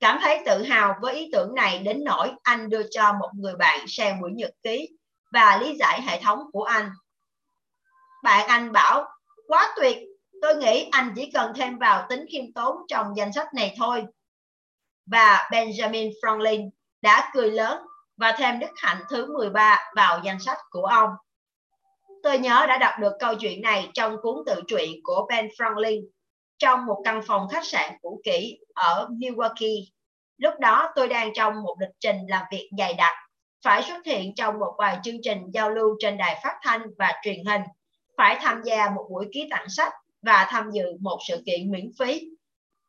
Cảm thấy tự hào với ý tưởng này đến nỗi anh đưa cho một người bạn xem buổi nhật ký và lý giải hệ thống của anh. Bạn anh bảo, quá tuyệt, tôi nghĩ anh chỉ cần thêm vào tính khiêm tốn trong danh sách này thôi. Và Benjamin Franklin đã cười lớn và thêm đức hạnh thứ 13 vào danh sách của ông. Tôi nhớ đã đọc được câu chuyện này trong cuốn tự truyện của Ben Franklin trong một căn phòng khách sạn cũ kỹ ở Milwaukee. Lúc đó tôi đang trong một lịch trình làm việc dày đặc, phải xuất hiện trong một vài chương trình giao lưu trên đài phát thanh và truyền hình, phải tham gia một buổi ký tặng sách và tham dự một sự kiện miễn phí.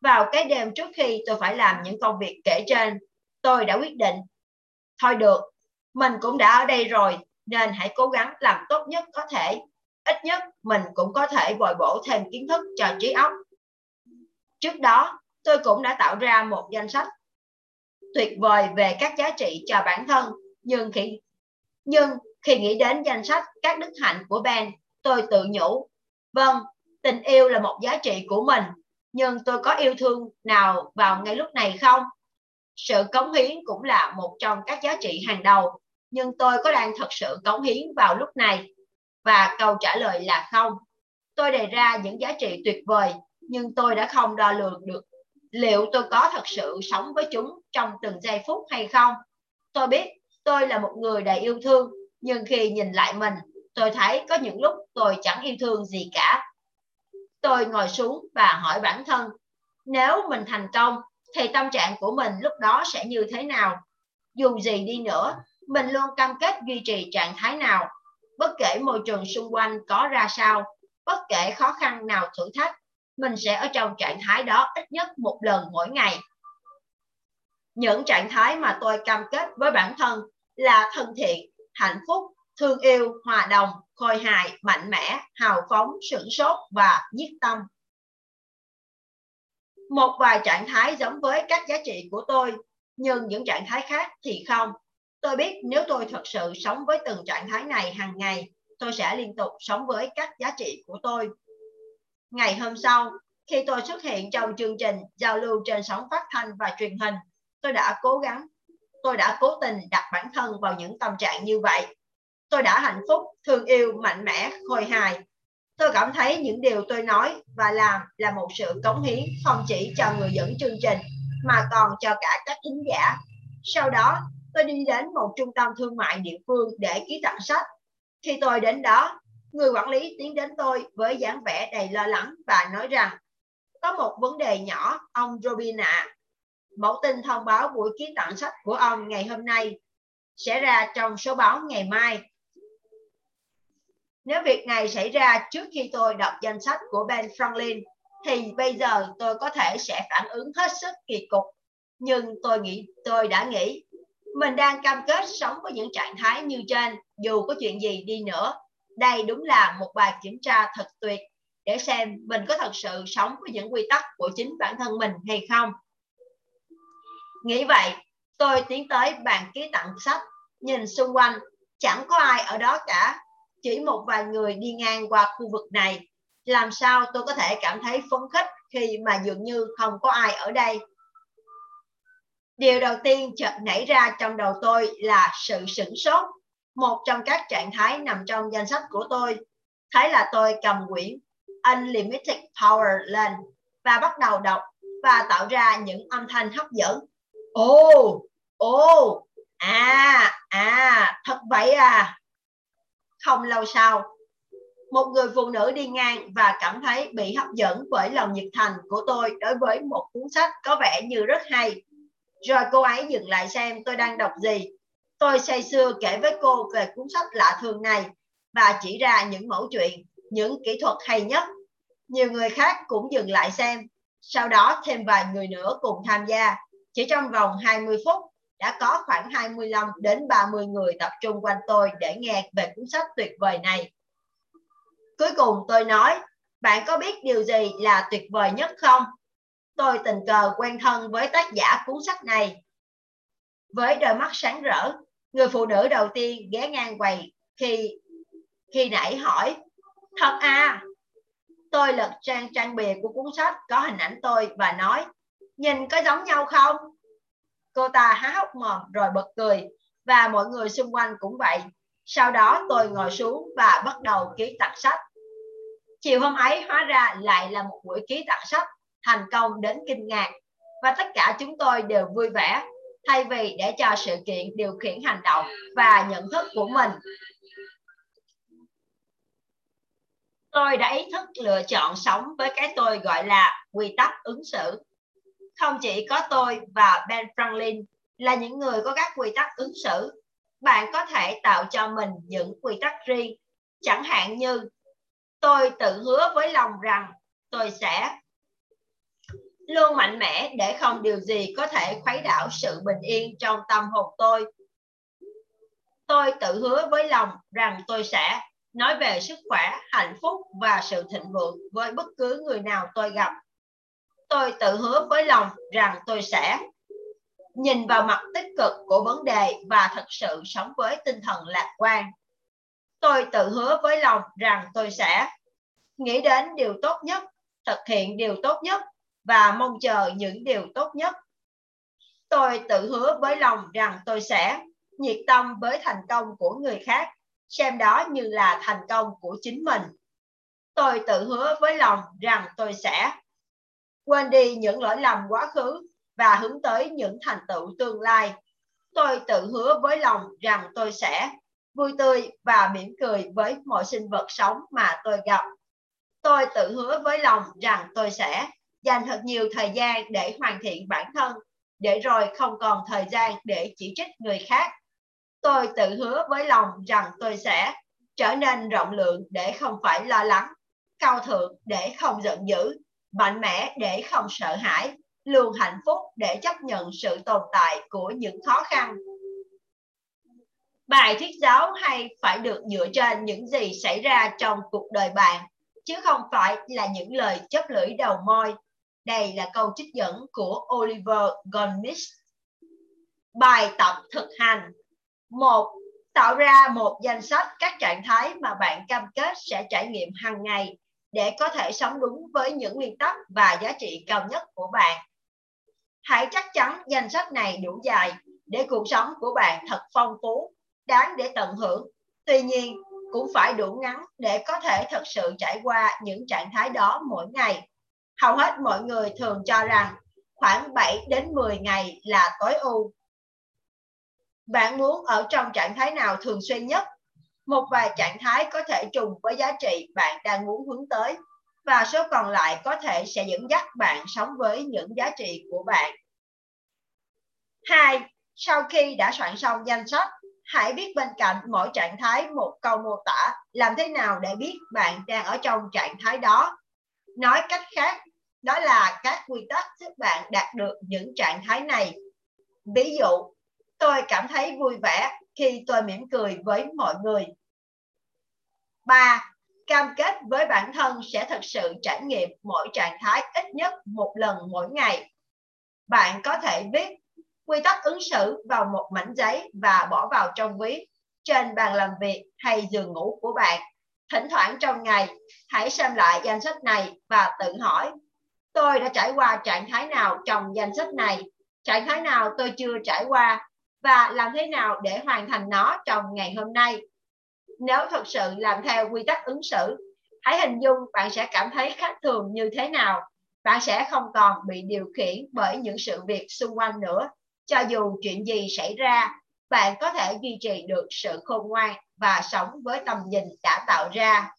Vào cái đêm trước khi tôi phải làm những công việc kể trên, tôi đã quyết định, thôi được, mình cũng đã ở đây rồi, nên hãy cố gắng làm tốt nhất có thể. Ít nhất mình cũng có thể bồi bổ thêm kiến thức cho trí óc. Trước đó, tôi cũng đã tạo ra một danh sách tuyệt vời về các giá trị cho bản thân, nhưng khi nhưng khi nghĩ đến danh sách các đức hạnh của Ben, tôi tự nhủ, vâng, tình yêu là một giá trị của mình, nhưng tôi có yêu thương nào vào ngay lúc này không? Sự cống hiến cũng là một trong các giá trị hàng đầu nhưng tôi có đang thật sự cống hiến vào lúc này? Và câu trả lời là không. Tôi đề ra những giá trị tuyệt vời, nhưng tôi đã không đo lường được liệu tôi có thật sự sống với chúng trong từng giây phút hay không. Tôi biết tôi là một người đầy yêu thương, nhưng khi nhìn lại mình, tôi thấy có những lúc tôi chẳng yêu thương gì cả. Tôi ngồi xuống và hỏi bản thân, nếu mình thành công, thì tâm trạng của mình lúc đó sẽ như thế nào? Dù gì đi nữa, mình luôn cam kết duy trì trạng thái nào, bất kể môi trường xung quanh có ra sao, bất kể khó khăn nào thử thách, mình sẽ ở trong trạng thái đó ít nhất một lần mỗi ngày. Những trạng thái mà tôi cam kết với bản thân là thân thiện, hạnh phúc, thương yêu, hòa đồng, khôi hài, mạnh mẽ, hào phóng, sửng sốt và nhiệt tâm. Một vài trạng thái giống với các giá trị của tôi, nhưng những trạng thái khác thì không. Tôi biết nếu tôi thật sự sống với từng trạng thái này hàng ngày, tôi sẽ liên tục sống với các giá trị của tôi. Ngày hôm sau, khi tôi xuất hiện trong chương trình giao lưu trên sóng phát thanh và truyền hình, tôi đã cố gắng, tôi đã cố tình đặt bản thân vào những tâm trạng như vậy. Tôi đã hạnh phúc, thương yêu, mạnh mẽ, khôi hài. Tôi cảm thấy những điều tôi nói và làm là một sự cống hiến không chỉ cho người dẫn chương trình mà còn cho cả các thính giả. Sau đó, tôi đi đến một trung tâm thương mại địa phương để ký tặng sách. Khi tôi đến đó, người quản lý tiến đến tôi với dáng vẻ đầy lo lắng và nói rằng có một vấn đề nhỏ, ông Robin ạ. À. Mẫu tin thông báo buổi ký tặng sách của ông ngày hôm nay sẽ ra trong số báo ngày mai. Nếu việc này xảy ra trước khi tôi đọc danh sách của Ben Franklin, thì bây giờ tôi có thể sẽ phản ứng hết sức kỳ cục. Nhưng tôi nghĩ tôi đã nghĩ mình đang cam kết sống với những trạng thái như trên, dù có chuyện gì đi nữa. Đây đúng là một bài kiểm tra thật tuyệt để xem mình có thật sự sống với những quy tắc của chính bản thân mình hay không. Nghĩ vậy, tôi tiến tới bàn ký tặng sách, nhìn xung quanh, chẳng có ai ở đó cả, chỉ một vài người đi ngang qua khu vực này. Làm sao tôi có thể cảm thấy phấn khích khi mà dường như không có ai ở đây? Điều đầu tiên chợt nảy ra trong đầu tôi là sự sửng sốt. Một trong các trạng thái nằm trong danh sách của tôi. Thấy là tôi cầm quyển Unlimited Power lên và bắt đầu đọc và tạo ra những âm thanh hấp dẫn. Ồ, ồ, à, à, thật vậy à. Không lâu sau, một người phụ nữ đi ngang và cảm thấy bị hấp dẫn bởi lòng nhiệt thành của tôi đối với một cuốn sách có vẻ như rất hay. Rồi cô ấy dừng lại xem tôi đang đọc gì. Tôi say sưa kể với cô về cuốn sách lạ thường này và chỉ ra những mẫu chuyện, những kỹ thuật hay nhất. Nhiều người khác cũng dừng lại xem. Sau đó thêm vài người nữa cùng tham gia. Chỉ trong vòng 20 phút, đã có khoảng 25 đến 30 người tập trung quanh tôi để nghe về cuốn sách tuyệt vời này. Cuối cùng tôi nói, bạn có biết điều gì là tuyệt vời nhất không? Tôi tình cờ quen thân với tác giả cuốn sách này. Với đôi mắt sáng rỡ, người phụ nữ đầu tiên ghé ngang quầy khi khi nãy hỏi, thật à? Tôi lật trang trang bìa của cuốn sách có hình ảnh tôi và nói, nhìn có giống nhau không? Cô ta há hốc mồm rồi bật cười, và mọi người xung quanh cũng vậy. Sau đó tôi ngồi xuống và bắt đầu ký tặng sách. Chiều hôm ấy hóa ra lại là một buổi ký tặng sách, thành công đến kinh ngạc và tất cả chúng tôi đều vui vẻ, thay vì để cho sự kiện điều khiển hành động và nhận thức của mình. Tôi đã ý thức lựa chọn sống với cái tôi gọi là quy tắc ứng xử không chỉ có tôi và Ben Franklin là những người có các quy tắc ứng xử, bạn có thể tạo cho mình những quy tắc riêng. Chẳng hạn như tôi tự hứa với lòng rằng tôi sẽ luôn mạnh mẽ để không điều gì có thể khuấy đảo sự bình yên trong tâm hồn tôi. Tôi tự hứa với lòng rằng tôi sẽ nói về sức khỏe, hạnh phúc và sự thịnh vượng với bất cứ người nào tôi gặp tôi tự hứa với lòng rằng tôi sẽ nhìn vào mặt tích cực của vấn đề và thật sự sống với tinh thần lạc quan. Tôi tự hứa với lòng rằng tôi sẽ nghĩ đến điều tốt nhất, thực hiện điều tốt nhất và mong chờ những điều tốt nhất. Tôi tự hứa với lòng rằng tôi sẽ nhiệt tâm với thành công của người khác, xem đó như là thành công của chính mình. Tôi tự hứa với lòng rằng tôi sẽ quên đi những lỗi lầm quá khứ và hướng tới những thành tựu tương lai. Tôi tự hứa với lòng rằng tôi sẽ vui tươi và mỉm cười với mọi sinh vật sống mà tôi gặp. Tôi tự hứa với lòng rằng tôi sẽ dành thật nhiều thời gian để hoàn thiện bản thân, để rồi không còn thời gian để chỉ trích người khác. Tôi tự hứa với lòng rằng tôi sẽ trở nên rộng lượng để không phải lo lắng, cao thượng để không giận dữ, mạnh mẽ để không sợ hãi, luôn hạnh phúc để chấp nhận sự tồn tại của những khó khăn. Bài thuyết giáo hay phải được dựa trên những gì xảy ra trong cuộc đời bạn, chứ không phải là những lời chấp lưỡi đầu môi. Đây là câu trích dẫn của Oliver Goldsmith. Bài tập thực hành một Tạo ra một danh sách các trạng thái mà bạn cam kết sẽ trải nghiệm hàng ngày để có thể sống đúng với những nguyên tắc và giá trị cao nhất của bạn. Hãy chắc chắn danh sách này đủ dài để cuộc sống của bạn thật phong phú, đáng để tận hưởng. Tuy nhiên, cũng phải đủ ngắn để có thể thật sự trải qua những trạng thái đó mỗi ngày. Hầu hết mọi người thường cho rằng khoảng 7 đến 10 ngày là tối ưu. Bạn muốn ở trong trạng thái nào thường xuyên nhất một vài trạng thái có thể trùng với giá trị bạn đang muốn hướng tới và số còn lại có thể sẽ dẫn dắt bạn sống với những giá trị của bạn. 2. Sau khi đã soạn xong danh sách, hãy viết bên cạnh mỗi trạng thái một câu mô tả làm thế nào để biết bạn đang ở trong trạng thái đó. Nói cách khác, đó là các quy tắc giúp bạn đạt được những trạng thái này. Ví dụ, tôi cảm thấy vui vẻ khi tôi mỉm cười với mọi người. 3. Cam kết với bản thân sẽ thực sự trải nghiệm mỗi trạng thái ít nhất một lần mỗi ngày. Bạn có thể viết, quy tắc ứng xử vào một mảnh giấy và bỏ vào trong ví trên bàn làm việc hay giường ngủ của bạn. Thỉnh thoảng trong ngày, hãy xem lại danh sách này và tự hỏi, tôi đã trải qua trạng thái nào trong danh sách này, trạng thái nào tôi chưa trải qua và làm thế nào để hoàn thành nó trong ngày hôm nay. Nếu thật sự làm theo quy tắc ứng xử, hãy hình dung bạn sẽ cảm thấy khác thường như thế nào. Bạn sẽ không còn bị điều khiển bởi những sự việc xung quanh nữa. Cho dù chuyện gì xảy ra, bạn có thể duy trì được sự khôn ngoan và sống với tầm nhìn đã tạo ra.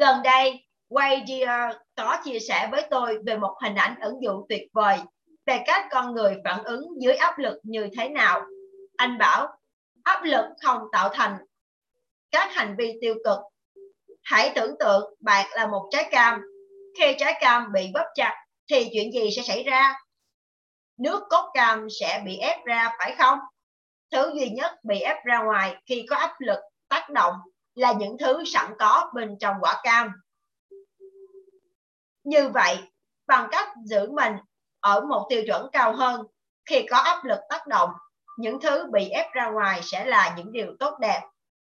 Gần đây, Wade có chia sẻ với tôi về một hình ảnh ứng dụng tuyệt vời về cách con người phản ứng dưới áp lực như thế nào. Anh bảo, áp lực không tạo thành các hành vi tiêu cực. Hãy tưởng tượng bạn là một trái cam. Khi trái cam bị bóp chặt thì chuyện gì sẽ xảy ra? Nước cốt cam sẽ bị ép ra phải không? Thứ duy nhất bị ép ra ngoài khi có áp lực tác động là những thứ sẵn có bên trong quả cam. Như vậy, bằng cách giữ mình ở một tiêu chuẩn cao hơn, khi có áp lực tác động, những thứ bị ép ra ngoài sẽ là những điều tốt đẹp.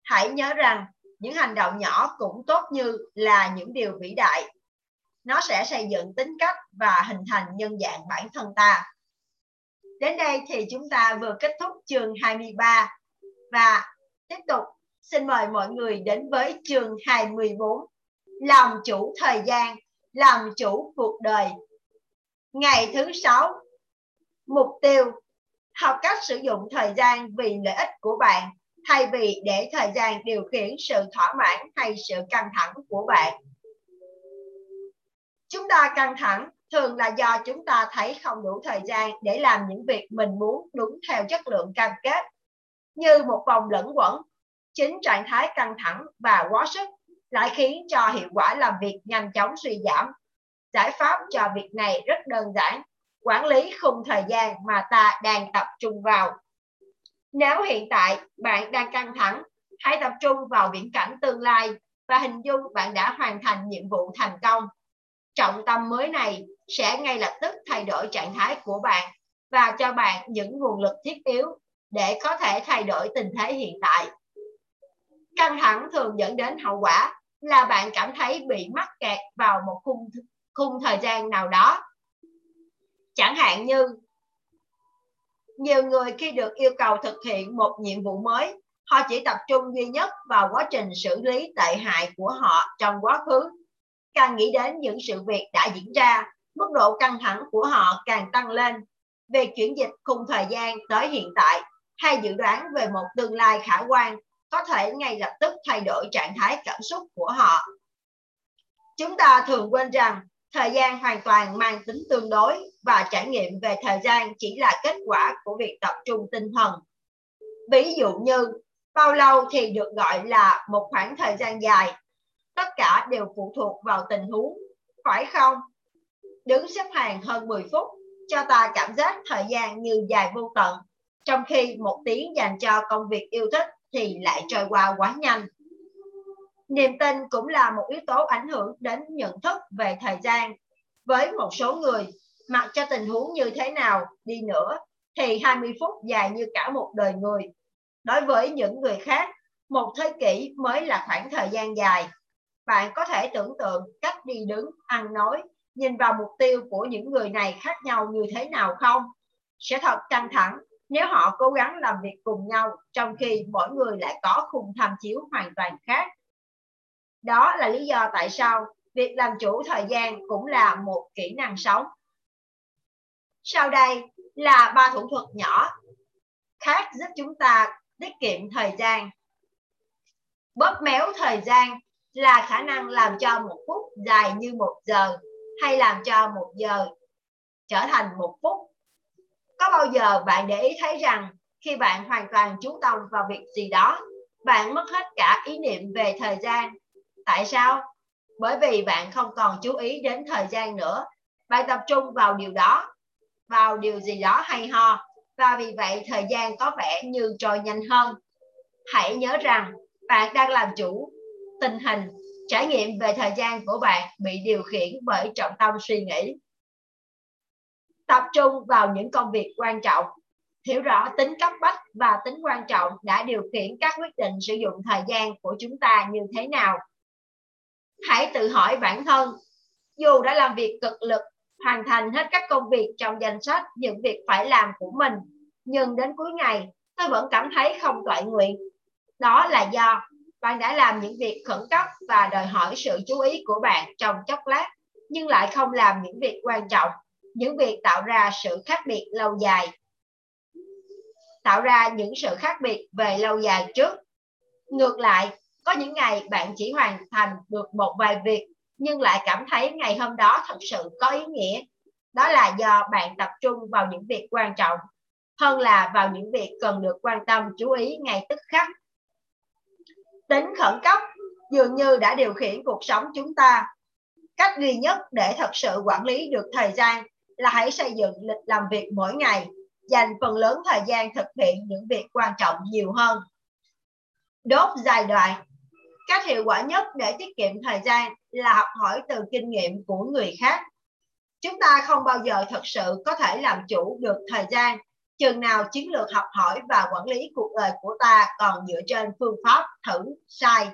Hãy nhớ rằng, những hành động nhỏ cũng tốt như là những điều vĩ đại. Nó sẽ xây dựng tính cách và hình thành nhân dạng bản thân ta. Đến đây thì chúng ta vừa kết thúc chương 23 và tiếp tục xin mời mọi người đến với chương 24 làm chủ thời gian, làm chủ cuộc đời. Ngày thứ sáu, mục tiêu học cách sử dụng thời gian vì lợi ích của bạn thay vì để thời gian điều khiển sự thỏa mãn hay sự căng thẳng của bạn. Chúng ta căng thẳng thường là do chúng ta thấy không đủ thời gian để làm những việc mình muốn đúng theo chất lượng cam kết. Như một vòng lẫn quẩn, chính trạng thái căng thẳng và quá sức lại khiến cho hiệu quả làm việc nhanh chóng suy giảm. Giải pháp cho việc này rất đơn giản, quản lý khung thời gian mà ta đang tập trung vào. Nếu hiện tại bạn đang căng thẳng, hãy tập trung vào viễn cảnh tương lai và hình dung bạn đã hoàn thành nhiệm vụ thành công. Trọng tâm mới này sẽ ngay lập tức thay đổi trạng thái của bạn và cho bạn những nguồn lực thiết yếu để có thể thay đổi tình thế hiện tại. Căng thẳng thường dẫn đến hậu quả là bạn cảm thấy bị mắc kẹt vào một khung khung thời gian nào đó. Chẳng hạn như nhiều người khi được yêu cầu thực hiện một nhiệm vụ mới, họ chỉ tập trung duy nhất vào quá trình xử lý tệ hại của họ trong quá khứ. Càng nghĩ đến những sự việc đã diễn ra, mức độ căng thẳng của họ càng tăng lên. Về chuyển dịch khung thời gian tới hiện tại hay dự đoán về một tương lai khả quan có thể ngay lập tức thay đổi trạng thái cảm xúc của họ. Chúng ta thường quên rằng thời gian hoàn toàn mang tính tương đối và trải nghiệm về thời gian chỉ là kết quả của việc tập trung tinh thần. Ví dụ như, bao lâu thì được gọi là một khoảng thời gian dài. Tất cả đều phụ thuộc vào tình huống, phải không? Đứng xếp hàng hơn 10 phút cho ta cảm giác thời gian như dài vô tận, trong khi một tiếng dành cho công việc yêu thích thì lại trôi qua quá nhanh. Niềm tin cũng là một yếu tố ảnh hưởng đến nhận thức về thời gian. Với một số người, mặc cho tình huống như thế nào đi nữa, thì 20 phút dài như cả một đời người. Đối với những người khác, một thế kỷ mới là khoảng thời gian dài. Bạn có thể tưởng tượng cách đi đứng, ăn nói, nhìn vào mục tiêu của những người này khác nhau như thế nào không? Sẽ thật căng thẳng nếu họ cố gắng làm việc cùng nhau trong khi mỗi người lại có khung tham chiếu hoàn toàn khác. Đó là lý do tại sao việc làm chủ thời gian cũng là một kỹ năng sống. Sau đây là ba thủ thuật nhỏ khác giúp chúng ta tiết kiệm thời gian. Bóp méo thời gian là khả năng làm cho một phút dài như một giờ hay làm cho một giờ trở thành một phút. Có bao giờ bạn để ý thấy rằng khi bạn hoàn toàn chú tâm vào việc gì đó, bạn mất hết cả ý niệm về thời gian Tại sao? Bởi vì bạn không còn chú ý đến thời gian nữa. Bạn tập trung vào điều đó, vào điều gì đó hay ho. Và vì vậy thời gian có vẻ như trôi nhanh hơn. Hãy nhớ rằng bạn đang làm chủ tình hình, trải nghiệm về thời gian của bạn bị điều khiển bởi trọng tâm suy nghĩ. tập trung vào những công việc quan trọng hiểu rõ tính cấp bách và tính quan trọng đã điều khiển các quyết định sử dụng thời gian của chúng ta như thế nào hãy tự hỏi bản thân, dù đã làm việc cực lực, hoàn thành hết các công việc trong danh sách những việc phải làm của mình, nhưng đến cuối ngày, tôi vẫn cảm thấy không toại nguyện. Đó là do bạn đã làm những việc khẩn cấp và đòi hỏi sự chú ý của bạn trong chốc lát, nhưng lại không làm những việc quan trọng, những việc tạo ra sự khác biệt lâu dài. Tạo ra những sự khác biệt về lâu dài trước. Ngược lại có những ngày bạn chỉ hoàn thành được một vài việc, nhưng lại cảm thấy ngày hôm đó thật sự có ý nghĩa. Đó là do bạn tập trung vào những việc quan trọng, hơn là vào những việc cần được quan tâm, chú ý ngay tức khắc. Tính khẩn cấp dường như đã điều khiển cuộc sống chúng ta. Cách duy nhất để thật sự quản lý được thời gian là hãy xây dựng lịch làm việc mỗi ngày, dành phần lớn thời gian thực hiện những việc quan trọng nhiều hơn. Đốt giai đoạn cách hiệu quả nhất để tiết kiệm thời gian là học hỏi từ kinh nghiệm của người khác. Chúng ta không bao giờ thật sự có thể làm chủ được thời gian. Chừng nào chiến lược học hỏi và quản lý cuộc đời của ta còn dựa trên phương pháp thử, sai.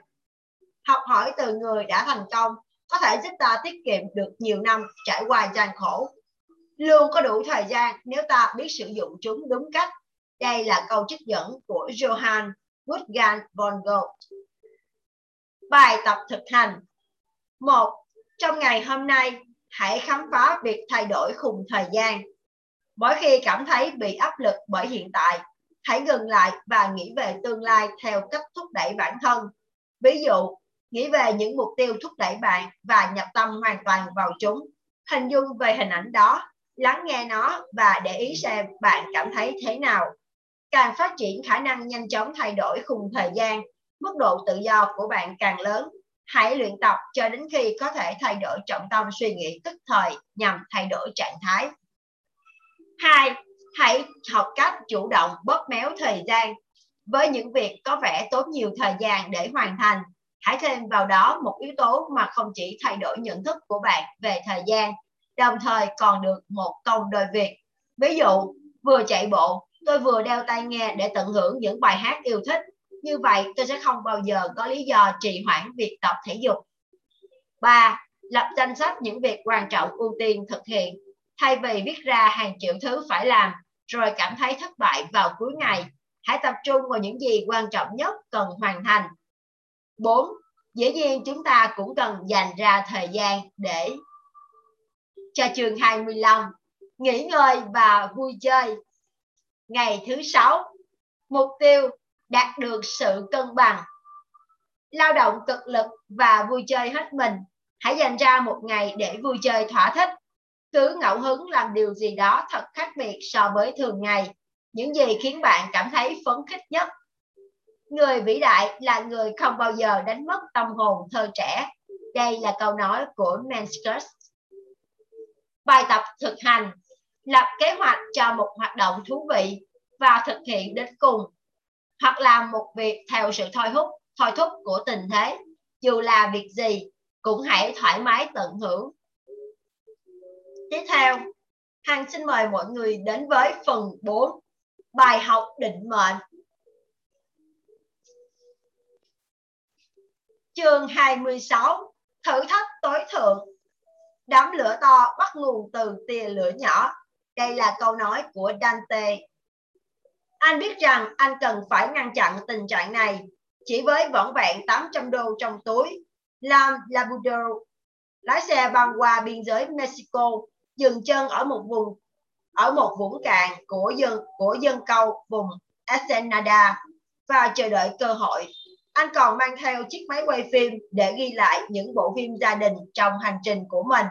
Học hỏi từ người đã thành công có thể giúp ta tiết kiệm được nhiều năm trải qua gian khổ. Luôn có đủ thời gian nếu ta biết sử dụng chúng đúng cách. Đây là câu trích dẫn của Johann Wolfgang von Goethe bài tập thực hành. Một, trong ngày hôm nay, hãy khám phá việc thay đổi khung thời gian. Mỗi khi cảm thấy bị áp lực bởi hiện tại, hãy dừng lại và nghĩ về tương lai theo cách thúc đẩy bản thân. Ví dụ, nghĩ về những mục tiêu thúc đẩy bạn và nhập tâm hoàn toàn vào chúng. Hình dung về hình ảnh đó, lắng nghe nó và để ý xem bạn cảm thấy thế nào. Càng phát triển khả năng nhanh chóng thay đổi khung thời gian mức độ tự do của bạn càng lớn, hãy luyện tập cho đến khi có thể thay đổi trọng tâm suy nghĩ tức thời nhằm thay đổi trạng thái. Hai, hãy học cách chủ động bóp méo thời gian. Với những việc có vẻ tốn nhiều thời gian để hoàn thành, hãy thêm vào đó một yếu tố mà không chỉ thay đổi nhận thức của bạn về thời gian, đồng thời còn được một công đôi việc. Ví dụ, vừa chạy bộ, tôi vừa đeo tai nghe để tận hưởng những bài hát yêu thích như vậy, tôi sẽ không bao giờ có lý do trì hoãn việc tập thể dục 3. Lập danh sách những việc quan trọng ưu tiên thực hiện thay vì viết ra hàng triệu thứ phải làm, rồi cảm thấy thất bại vào cuối ngày, hãy tập trung vào những gì quan trọng nhất cần hoàn thành 4. Dĩ nhiên chúng ta cũng cần dành ra thời gian để cho trường 25 nghỉ ngơi và vui chơi ngày thứ sáu, mục tiêu đạt được sự cân bằng. Lao động cực lực và vui chơi hết mình. Hãy dành ra một ngày để vui chơi thỏa thích. Cứ ngẫu hứng làm điều gì đó thật khác biệt so với thường ngày. Những gì khiến bạn cảm thấy phấn khích nhất? Người vĩ đại là người không bao giờ đánh mất tâm hồn thơ trẻ. Đây là câu nói của Manscus bài tập thực hành, lập kế hoạch cho một hoạt động thú vị và thực hiện đến cùng hoặc làm một việc theo sự thôi hút thôi thúc của tình thế. Dù là việc gì, cũng hãy thoải mái tận hưởng. Tiếp theo, Hằng xin mời mọi người đến với phần 4 bài học định mệnh. Chương 26 thử thách tối thượng. Đám lửa to bắt nguồn từ tia lửa nhỏ. Đây là câu nói của Dante anh biết rằng anh cần phải ngăn chặn tình trạng này. Chỉ với vỏn vẹn 800 đô trong túi, Lam Labrador lái xe băng qua biên giới Mexico, dừng chân ở một vùng ở một vũng cạn của dân của dân câu vùng Ensenada và chờ đợi cơ hội. Anh còn mang theo chiếc máy quay phim để ghi lại những bộ phim gia đình trong hành trình của mình.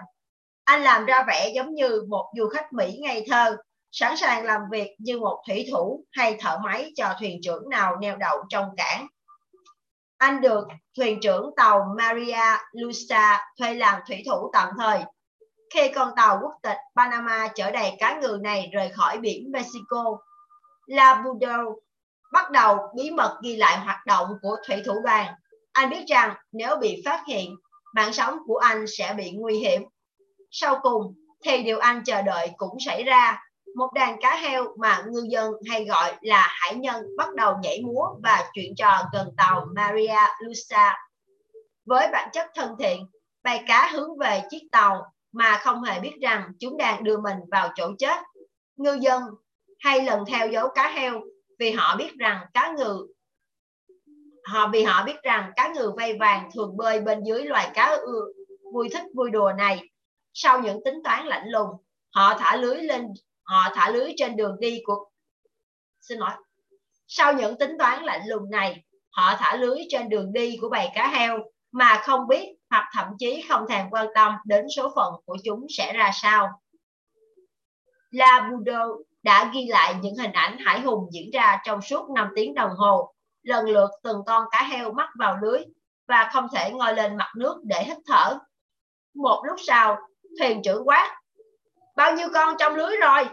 Anh làm ra vẻ giống như một du khách Mỹ ngây thơ sẵn sàng làm việc như một thủy thủ hay thợ máy cho thuyền trưởng nào neo đậu trong cảng. Anh được thuyền trưởng tàu Maria Lucia thuê làm thủy thủ tạm thời. Khi con tàu quốc tịch Panama chở đầy cá ngừ này rời khỏi biển Mexico, Labudo bắt đầu bí mật ghi lại hoạt động của thủy thủ đoàn. Anh biết rằng nếu bị phát hiện, mạng sống của anh sẽ bị nguy hiểm. Sau cùng, thì điều anh chờ đợi cũng xảy ra. Một đàn cá heo mà ngư dân hay gọi là hải nhân bắt đầu nhảy múa và chuyện trò gần tàu Maria Luisa. Với bản chất thân thiện, bầy cá hướng về chiếc tàu mà không hề biết rằng chúng đang đưa mình vào chỗ chết. Ngư dân hay lần theo dấu cá heo vì họ biết rằng cá ngừ họ vì họ biết rằng cá ngừ vây vàng thường bơi bên dưới loài cá ưa vui thích vui đùa này sau những tính toán lạnh lùng họ thả lưới lên họ thả lưới trên đường đi của xin lỗi sau những tính toán lạnh lùng này họ thả lưới trên đường đi của bầy cá heo mà không biết hoặc thậm chí không thèm quan tâm đến số phận của chúng sẽ ra sao. La Budo đã ghi lại những hình ảnh hải hùng diễn ra trong suốt 5 tiếng đồng hồ, lần lượt từng con cá heo mắc vào lưới và không thể ngoi lên mặt nước để hít thở. Một lúc sau, thuyền trưởng quát, bao nhiêu con trong lưới rồi?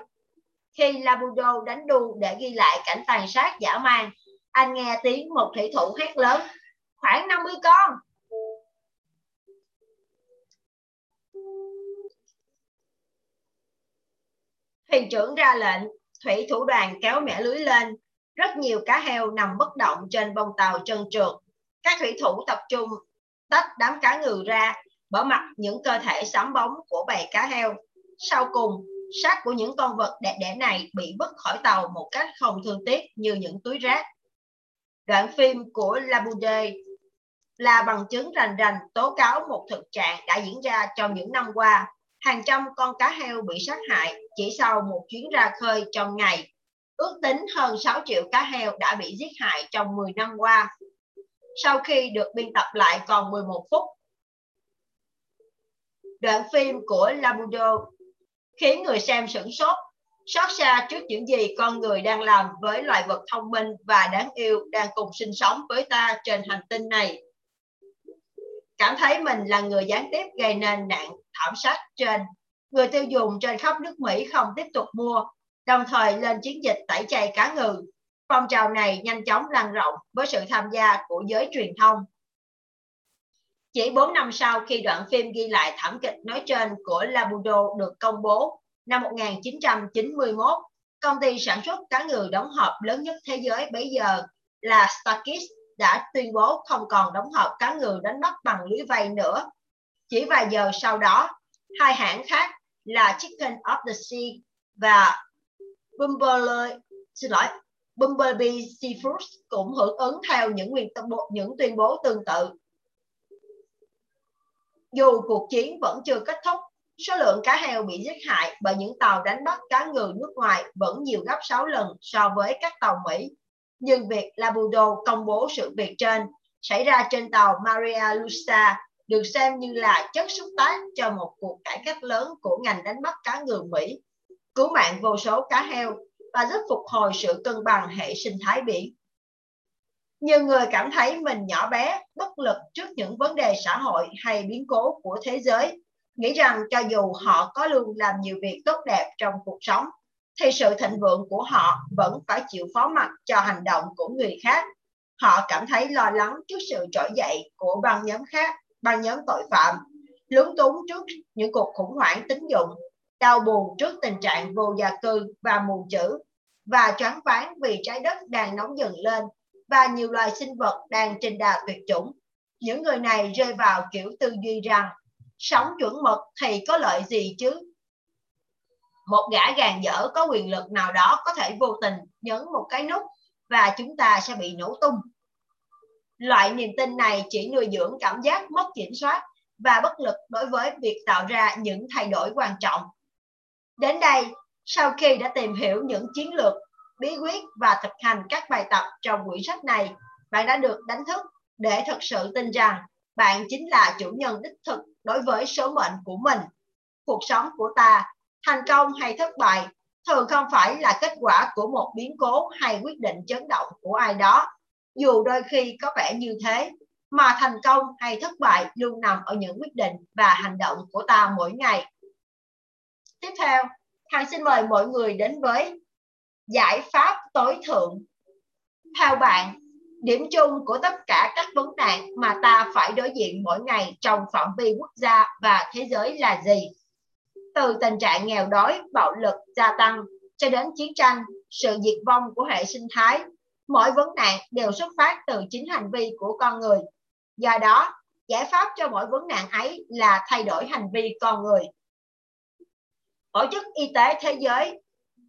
Khi Labudo đánh đu để ghi lại cảnh tàn sát dã man, anh nghe tiếng một thủy thủ hét lớn, khoảng 50 con. Thuyền trưởng ra lệnh, thủy thủ đoàn kéo mẻ lưới lên. Rất nhiều cá heo nằm bất động trên bông tàu trơn trượt. Các thủy thủ tập trung tách đám cá ngừ ra, bỏ mặt những cơ thể sám bóng của bầy cá heo. Sau cùng, xác của những con vật đẹp đẽ này bị vứt khỏi tàu một cách không thương tiếc như những túi rác. Đoạn phim của Labude là bằng chứng rành rành tố cáo một thực trạng đã diễn ra trong những năm qua hàng trăm con cá heo bị sát hại chỉ sau một chuyến ra khơi trong ngày. Ước tính hơn 6 triệu cá heo đã bị giết hại trong 10 năm qua. Sau khi được biên tập lại còn 11 phút, đoạn phim của Labudo khiến người xem sửng sốt, xót xa trước những gì con người đang làm với loài vật thông minh và đáng yêu đang cùng sinh sống với ta trên hành tinh này cảm thấy mình là người gián tiếp gây nên nạn thảm sát trên. Người tiêu dùng trên khắp nước Mỹ không tiếp tục mua, đồng thời lên chiến dịch tẩy chay cá ngừ. Phong trào này nhanh chóng lan rộng với sự tham gia của giới truyền thông. Chỉ 4 năm sau khi đoạn phim ghi lại thảm kịch nói trên của Labudo được công bố năm 1991, công ty sản xuất cá ngừ đóng hộp lớn nhất thế giới bấy giờ là Starkist đã tuyên bố không còn đóng hộp cá ngừ đánh bắt bằng lưới vây nữa. Chỉ vài giờ sau đó, hai hãng khác là Chicken of the Sea và Bumblebee, xin lỗi, Bumblebee Seafoods cũng hưởng ứng theo những nguyên những tuyên bố tương tự. Dù cuộc chiến vẫn chưa kết thúc, số lượng cá heo bị giết hại bởi những tàu đánh bắt cá ngừ nước ngoài vẫn nhiều gấp 6 lần so với các tàu Mỹ nhưng việc Labudo công bố sự việc trên xảy ra trên tàu Maria Luisa được xem như là chất xúc tác cho một cuộc cải cách lớn của ngành đánh bắt cá ngừ Mỹ, cứu mạng vô số cá heo và giúp phục hồi sự cân bằng hệ sinh thái biển. Nhiều người cảm thấy mình nhỏ bé, bất lực trước những vấn đề xã hội hay biến cố của thế giới, nghĩ rằng cho dù họ có luôn làm nhiều việc tốt đẹp trong cuộc sống, thì sự thịnh vượng của họ vẫn phải chịu phó mặt cho hành động của người khác. Họ cảm thấy lo lắng trước sự trỗi dậy của băng nhóm khác, băng nhóm tội phạm, lúng túng trước những cuộc khủng hoảng tín dụng, đau buồn trước tình trạng vô gia cư và mù chữ, và choáng váng vì trái đất đang nóng dần lên và nhiều loài sinh vật đang trên đà tuyệt chủng. Những người này rơi vào kiểu tư duy rằng sống chuẩn mực thì có lợi gì chứ một gã gàn dở có quyền lực nào đó có thể vô tình nhấn một cái nút và chúng ta sẽ bị nổ tung. Loại niềm tin này chỉ nuôi dưỡng cảm giác mất kiểm soát và bất lực đối với việc tạo ra những thay đổi quan trọng. Đến đây, sau khi đã tìm hiểu những chiến lược, bí quyết và thực hành các bài tập trong quyển sách này, bạn đã được đánh thức để thực sự tin rằng bạn chính là chủ nhân đích thực đối với số mệnh của mình. Cuộc sống của ta thành công hay thất bại thường không phải là kết quả của một biến cố hay quyết định chấn động của ai đó. Dù đôi khi có vẻ như thế mà thành công hay thất bại luôn nằm ở những quyết định và hành động của ta mỗi ngày. Tiếp theo hằng xin mời mọi người đến với giải pháp tối thượng theo bạn điểm chung của tất cả các vấn nạn mà ta phải đối diện mỗi ngày trong phạm vi quốc gia và thế giới là gì từ tình trạng nghèo đói, bạo lực gia tăng cho đến chiến tranh, sự diệt vong của hệ sinh thái. Mỗi vấn nạn đều xuất phát từ chính hành vi của con người. Do đó, giải pháp cho mỗi vấn nạn ấy là thay đổi hành vi con người. Tổ chức Y tế Thế giới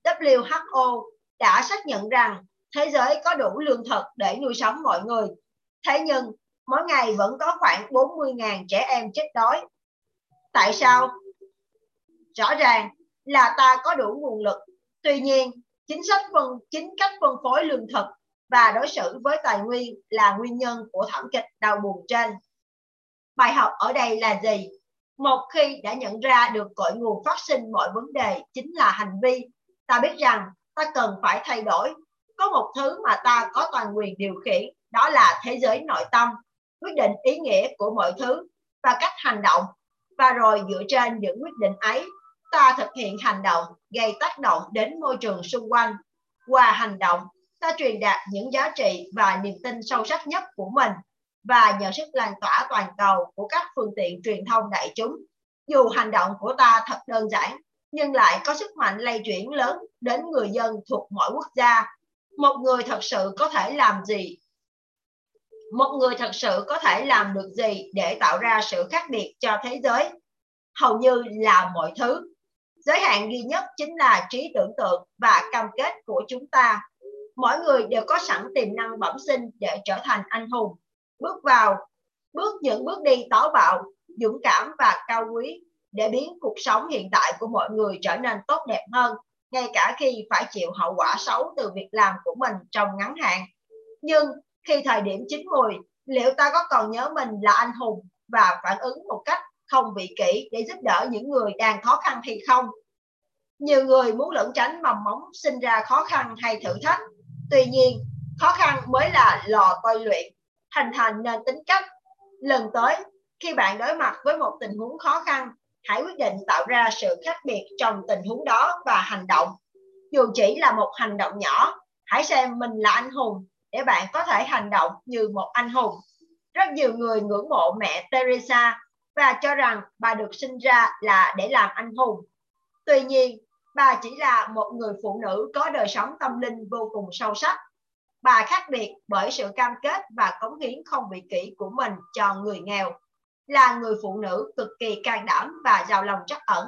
WHO đã xác nhận rằng thế giới có đủ lương thực để nuôi sống mọi người. Thế nhưng, mỗi ngày vẫn có khoảng 40.000 trẻ em chết đói. Tại sao? Rõ ràng là ta có đủ nguồn lực. Tuy nhiên, chính sách phân chính cách phân phối lương thực và đối xử với tài nguyên là nguyên nhân của thảm kịch đau buồn trên. Bài học ở đây là gì? Một khi đã nhận ra được cội nguồn phát sinh mọi vấn đề chính là hành vi, ta biết rằng ta cần phải thay đổi. Có một thứ mà ta có toàn quyền điều khiển, đó là thế giới nội tâm, quyết định ý nghĩa của mọi thứ và cách hành động. Và rồi dựa trên những quyết định ấy, ta thực hiện hành động gây tác động đến môi trường xung quanh. Qua hành động, ta truyền đạt những giá trị và niềm tin sâu sắc nhất của mình và nhờ sức lan tỏa toàn cầu của các phương tiện truyền thông đại chúng. Dù hành động của ta thật đơn giản, nhưng lại có sức mạnh lây chuyển lớn đến người dân thuộc mọi quốc gia. Một người thật sự có thể làm gì? Một người thật sự có thể làm được gì để tạo ra sự khác biệt cho thế giới? Hầu như là mọi thứ. Giới hạn duy nhất chính là trí tưởng tượng và cam kết của chúng ta. Mỗi người đều có sẵn tiềm năng bẩm sinh để trở thành anh hùng bước vào, bước những bước đi táo bạo, dũng cảm và cao quý để biến cuộc sống hiện tại của mọi người trở nên tốt đẹp hơn ngay cả khi phải chịu hậu quả xấu từ việc làm của mình trong ngắn hạn. Nhưng khi thời điểm chín mùi liệu ta có còn nhớ mình là anh hùng và phản ứng một cách không vị kỷ để giúp đỡ những người đang khó khăn hay không? Nhiều người muốn lẩn tránh mầm móng sinh ra khó khăn hay thử thách. Tuy nhiên khó khăn mới là lò tôi luyện hình thành nên tính cách. Lần tới, khi bạn đối mặt với một tình huống khó khăn, hãy quyết định tạo ra sự khác biệt trong tình huống đó và hành động. Dù chỉ là một hành động nhỏ, hãy xem mình là anh hùng để bạn có thể hành động như một anh hùng. Rất nhiều người ngưỡng mộ mẹ Teresa và cho rằng bà được sinh ra là để làm anh hùng. Tuy nhiên, bà chỉ là một người phụ nữ có đời sống tâm linh vô cùng sâu sắc Bà khác biệt bởi sự cam kết và cống hiến không vị kỷ của mình cho người nghèo. Là người phụ nữ cực kỳ can đảm và giàu lòng trắc ẩn.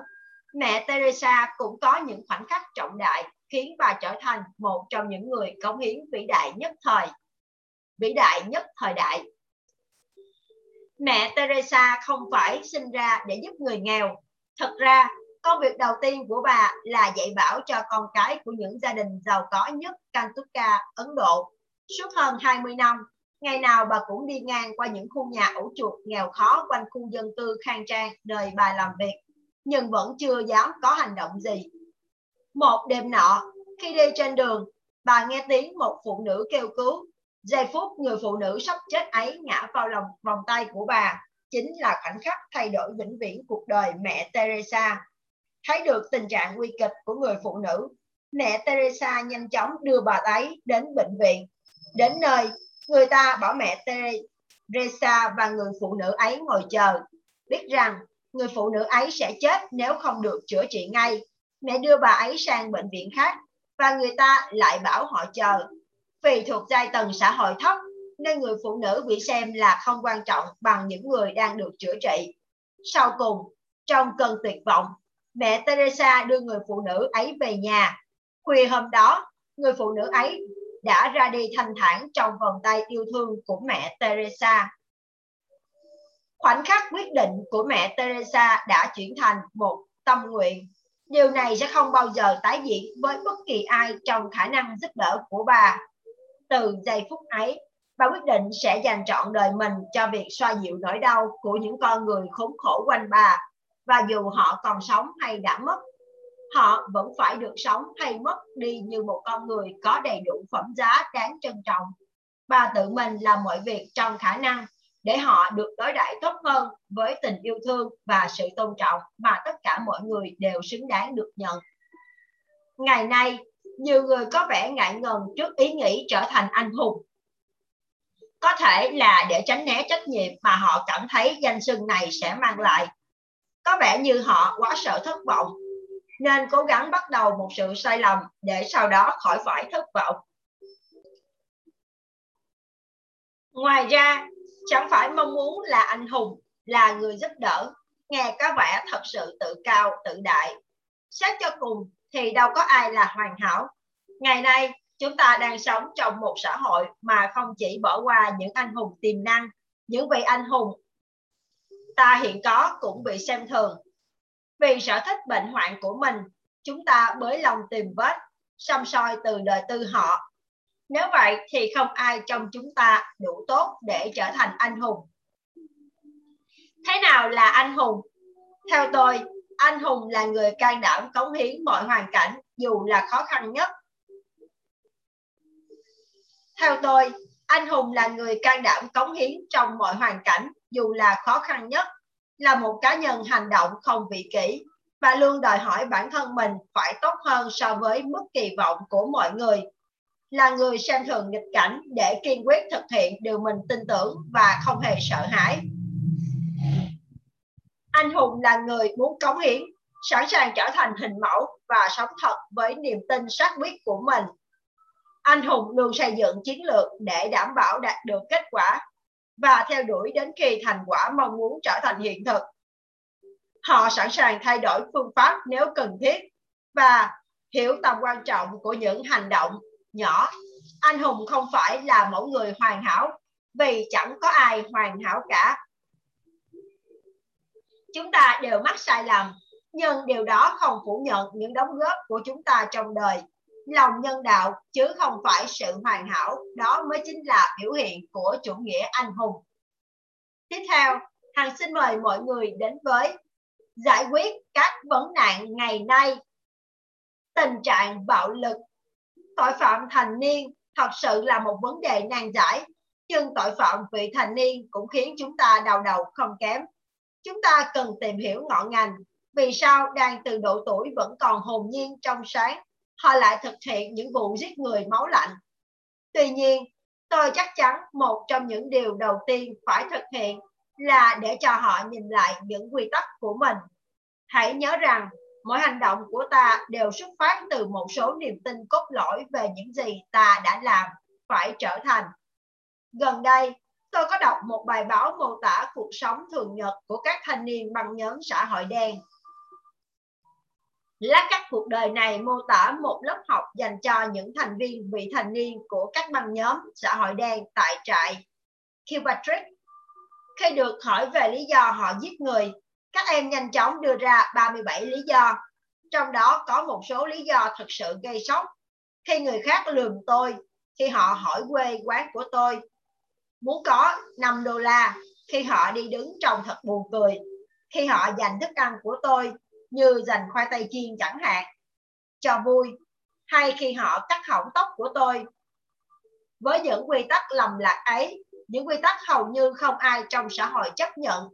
Mẹ Teresa cũng có những khoảnh khắc trọng đại khiến bà trở thành một trong những người cống hiến vĩ đại nhất thời. Vĩ đại nhất thời đại. Mẹ Teresa không phải sinh ra để giúp người nghèo. Thật ra, Công việc đầu tiên của bà là dạy bảo cho con cái của những gia đình giàu có nhất Calcutta, Ấn Độ. Suốt hơn 20 năm, ngày nào bà cũng đi ngang qua những khu nhà ổ chuột nghèo khó quanh khu dân cư khang trang nơi bà làm việc, nhưng vẫn chưa dám có hành động gì. Một đêm nọ, khi đi trên đường, bà nghe tiếng một phụ nữ kêu cứu. Giây phút người phụ nữ sắp chết ấy ngã vào lòng vòng tay của bà, chính là khoảnh khắc thay đổi vĩnh viễn cuộc đời mẹ Teresa thấy được tình trạng nguy kịch của người phụ nữ, mẹ Teresa nhanh chóng đưa bà ấy đến bệnh viện. Đến nơi, người ta bảo mẹ Teresa và người phụ nữ ấy ngồi chờ, biết rằng người phụ nữ ấy sẽ chết nếu không được chữa trị ngay. Mẹ đưa bà ấy sang bệnh viện khác và người ta lại bảo họ chờ. Vì thuộc giai tầng xã hội thấp nên người phụ nữ bị xem là không quan trọng bằng những người đang được chữa trị. Sau cùng, trong cơn tuyệt vọng, mẹ Teresa đưa người phụ nữ ấy về nhà. Khuya hôm đó, người phụ nữ ấy đã ra đi thanh thản trong vòng tay yêu thương của mẹ Teresa. Khoảnh khắc quyết định của mẹ Teresa đã chuyển thành một tâm nguyện. Điều này sẽ không bao giờ tái diễn với bất kỳ ai trong khả năng giúp đỡ của bà. Từ giây phút ấy, bà quyết định sẽ dành trọn đời mình cho việc xoa dịu nỗi đau của những con người khốn khổ quanh bà và dù họ còn sống hay đã mất họ vẫn phải được sống hay mất đi như một con người có đầy đủ phẩm giá đáng trân trọng. Bà tự mình làm mọi việc trong khả năng để họ được đối đãi tốt hơn với tình yêu thương và sự tôn trọng mà tất cả mọi người đều xứng đáng được nhận. Ngày nay nhiều người có vẻ ngại ngần trước ý nghĩ trở thành anh hùng. Có thể là để tránh né trách nhiệm mà họ cảm thấy danh xưng này sẽ mang lại. Có vẻ như họ quá sợ thất vọng, nên cố gắng bắt đầu một sự sai lầm để sau đó khỏi phải thất vọng. Ngoài ra, chẳng phải mong muốn là anh hùng, là người giúp đỡ, nghe có vẻ thật sự tự cao, tự đại. Xét cho cùng thì đâu có ai là hoàn hảo. Ngày nay, chúng ta đang sống trong một xã hội mà không chỉ bỏ qua những anh hùng tiềm năng, những vị anh hùng ta hiện có cũng bị xem thường. Vì sở thích bệnh hoạn của mình, chúng ta bới lòng tìm vết, xăm soi từ đời tư họ. Nếu vậy thì không ai trong chúng ta đủ tốt để trở thành anh hùng. Thế nào là anh hùng? Theo tôi, anh hùng là người can đảm cống hiến mọi hoàn cảnh dù là khó khăn nhất. Theo tôi, anh hùng là người can đảm cống hiến trong mọi hoàn cảnh dù là khó khăn nhất, là một cá nhân hành động không vị kỷ và luôn đòi hỏi bản thân mình phải tốt hơn so với mức kỳ vọng của mọi người. Là người xem thường nghịch cảnh để kiên quyết thực hiện điều mình tin tưởng và không hề sợ hãi. Anh hùng là người muốn cống hiến, sẵn sàng trở thành hình mẫu và sống thật với niềm tin xác quyết của mình. Anh hùng luôn xây dựng chiến lược để đảm bảo đạt được kết quả và theo đuổi đến khi thành quả mong muốn trở thành hiện thực. Họ sẵn sàng thay đổi phương pháp nếu cần thiết và hiểu tầm quan trọng của những hành động nhỏ. Anh hùng không phải là mẫu người hoàn hảo vì chẳng có ai hoàn hảo cả. Chúng ta đều mắc sai lầm, nhưng điều đó không phủ nhận những đóng góp của chúng ta trong đời. Lòng nhân đạo chứ không phải sự hoàn hảo, đó mới chính là biểu hiện của chủ nghĩa anh hùng. Tiếp theo, Hằng xin mời mọi người đến với giải quyết các vấn nạn ngày nay. Tình trạng bạo lực, tội phạm thành niên thật sự là một vấn đề nan giải, nhưng tội phạm vị thành niên cũng khiến chúng ta đau đầu không kém. Chúng ta cần tìm hiểu ngọn ngành, vì sao đang từ độ tuổi vẫn còn hồn nhiên trong sáng, họ lại thực hiện những vụ giết người máu lạnh. Tuy nhiên, tôi chắc chắn một trong những điều đầu tiên phải thực hiện là để cho họ nhìn lại những quy tắc của mình. Hãy nhớ rằng mỗi hành động của ta đều xuất phát từ một số niềm tin cốt lõi về những gì ta đã làm, phải trở thành. Gần đây, tôi có đọc một bài báo mô tả cuộc sống thường nhật của các thanh niên băng nhóm xã hội đen. Lá cắt cuộc đời này mô tả một lớp học dành cho những thành viên vị thành niên của các băng nhóm xã hội đen tại trại Kilpatrick. Khi được hỏi về lý do họ giết người, các em nhanh chóng đưa ra 37 lý do, trong đó có một số lý do thực sự gây sốc. Khi người khác lườm tôi, khi họ hỏi quê quán của tôi, muốn có 5 đô la, khi họ đi đứng trông thật buồn cười, khi họ dành thức ăn của tôi như dành khoai tây chiên chẳng hạn, cho vui, hay khi họ cắt hỏng tóc của tôi. Với những quy tắc lầm lạc ấy, những quy tắc hầu như không ai trong xã hội chấp nhận,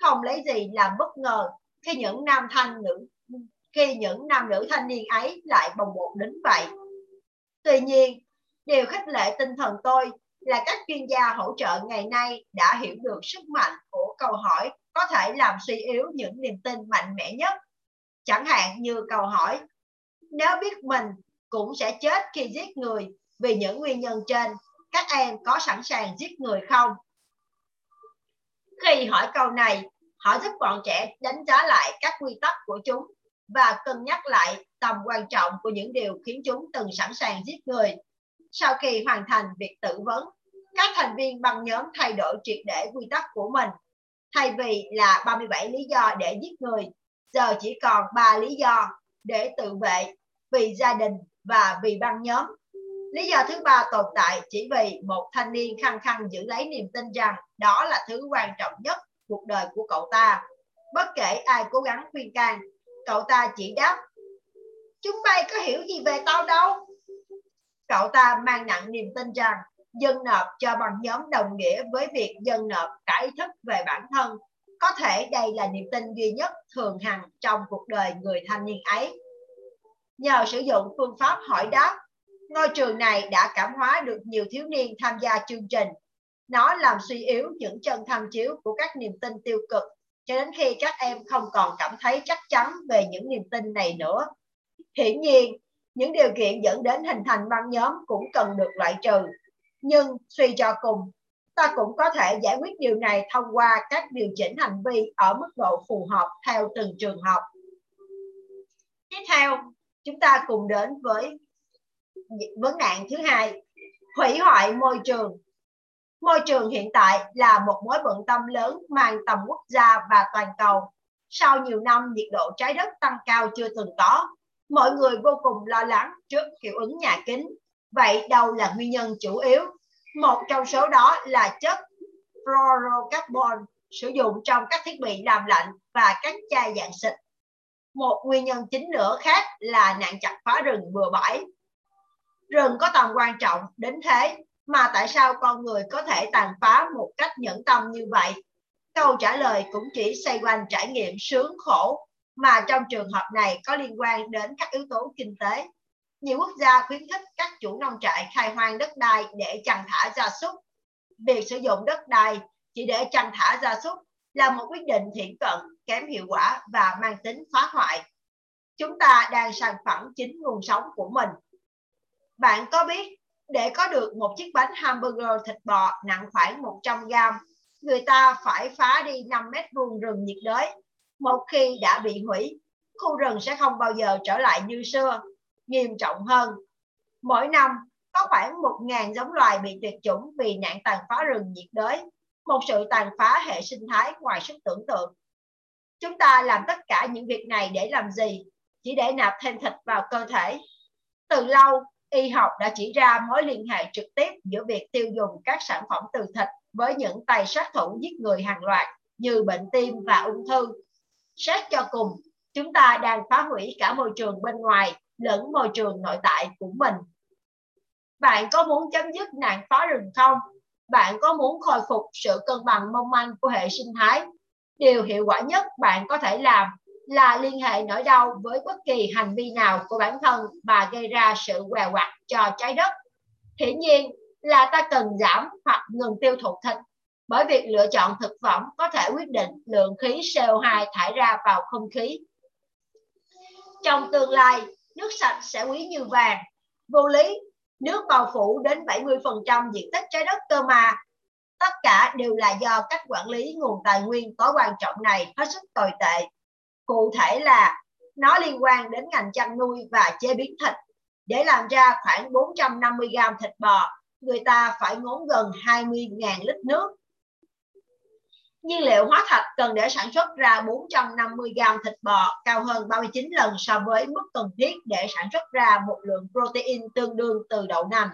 không lấy gì làm bất ngờ khi những nam thanh nữ khi những nam nữ thanh niên ấy lại bồng bột đến vậy. Tuy nhiên, điều khích lệ tinh thần tôi là các chuyên gia hỗ trợ ngày nay đã hiểu được sức mạnh của câu hỏi có thể làm suy yếu những niềm tin mạnh mẽ nhất Chẳng hạn như câu hỏi, nếu biết mình cũng sẽ chết khi giết người vì những nguyên nhân trên, các em có sẵn sàng giết người không? Khi hỏi câu này, họ giúp bọn trẻ đánh giá lại các quy tắc của chúng và cân nhắc lại tầm quan trọng của những điều khiến chúng từng sẵn sàng giết người. Sau khi hoàn thành việc tự vấn, các thành viên băng nhóm thay đổi triệt để quy tắc của mình. Thay vì là 37 lý do để giết người, giờ chỉ còn ba lý do để tự vệ vì gia đình và vì băng nhóm. Lý do thứ ba tồn tại chỉ vì một thanh niên khăng khăng giữ lấy niềm tin rằng đó là thứ quan trọng nhất cuộc đời của cậu ta. Bất kể ai cố gắng khuyên can, cậu ta chỉ đáp Chúng bay có hiểu gì về tao đâu. Cậu ta mang nặng niềm tin rằng dân nộp cho bằng nhóm đồng nghĩa với việc dân nộp cả ý thức về bản thân có thể đây là niềm tin duy nhất thường hằng trong cuộc đời người thanh niên ấy. Nhờ sử dụng phương pháp hỏi đáp, ngôi trường này đã cảm hóa được nhiều thiếu niên tham gia chương trình. Nó làm suy yếu những chân tham chiếu của các niềm tin tiêu cực cho đến khi các em không còn cảm thấy chắc chắn về những niềm tin này nữa. Hiển nhiên, những điều kiện dẫn đến hình thành băng nhóm cũng cần được loại trừ. Nhưng suy cho cùng, ta cũng có thể giải quyết điều này thông qua các điều chỉnh hành vi ở mức độ phù hợp theo từng trường hợp. Tiếp theo, chúng ta cùng đến với vấn nạn thứ hai, hủy hoại môi trường. Môi trường hiện tại là một mối bận tâm lớn mang tầm quốc gia và toàn cầu. Sau nhiều năm nhiệt độ trái đất tăng cao chưa từng có, mọi người vô cùng lo lắng trước hiệu ứng nhà kính. Vậy đâu là nguyên nhân chủ yếu? Một trong số đó là chất fluorocarbon sử dụng trong các thiết bị làm lạnh và các chai dạng xịt. Một nguyên nhân chính nữa khác là nạn chặt phá rừng bừa bãi. Rừng có tầm quan trọng đến thế, mà tại sao con người có thể tàn phá một cách nhẫn tâm như vậy? Câu trả lời cũng chỉ xoay quanh trải nghiệm sướng khổ mà trong trường hợp này có liên quan đến các yếu tố kinh tế. Nhiều quốc gia khuyến khích các chủ nông trại khai hoang đất đai để chăn thả gia súc. Việc sử dụng đất đai chỉ để chăn thả gia súc là một quyết định thiện cận, kém hiệu quả và mang tính phá hoại. Chúng ta đang sản phẳng chính nguồn sống của mình. Bạn có biết để có được một chiếc bánh hamburger thịt bò nặng khoảng 100 gram, người ta phải phá đi 5 mét vuông rừng nhiệt đới. Một khi đã bị hủy, khu rừng sẽ không bao giờ trở lại như xưa. Nghiêm trọng hơn, mỗi năm có khoảng 1.000 giống loài bị tuyệt chủng vì nạn tàn phá rừng nhiệt đới, một sự tàn phá hệ sinh thái ngoài sức tưởng tượng. Chúng ta làm tất cả những việc này để làm gì? Chỉ để nạp thêm thịt vào cơ thể. Từ lâu, y học đã chỉ ra mối liên hệ trực tiếp giữa việc tiêu dùng các sản phẩm từ thịt với những tay sát thủ giết người hàng loạt như bệnh tim và ung thư. Xét cho cùng, chúng ta đang phá hủy cả môi trường bên ngoài lẫn môi trường nội tại của mình. Bạn có muốn chấm dứt nạn phá rừng không? Bạn có muốn khôi phục sự cân bằng mong manh của hệ sinh thái? Điều hiệu quả nhất bạn có thể làm là liên hệ nỗi đau với bất kỳ hành vi nào của bản thân và gây ra sự què quặt cho trái đất. Hiển nhiên là ta cần giảm hoặc ngừng tiêu thụ thịt bởi việc lựa chọn thực phẩm có thể quyết định lượng khí CO2 thải ra vào không khí. Trong tương lai, nước sạch sẽ quý như vàng. Vô lý, nước bao phủ đến 70% diện tích trái đất cơ mà. Tất cả đều là do cách quản lý nguồn tài nguyên có quan trọng này hết sức tồi tệ cụ thể là nó liên quan đến ngành chăn nuôi và chế biến thịt. Để làm ra khoảng 450 gram thịt bò, người ta phải ngốn gần 20.000 lít nước. Nhiên liệu hóa thạch cần để sản xuất ra 450 gram thịt bò cao hơn 39 lần so với mức cần thiết để sản xuất ra một lượng protein tương đương từ đậu nành.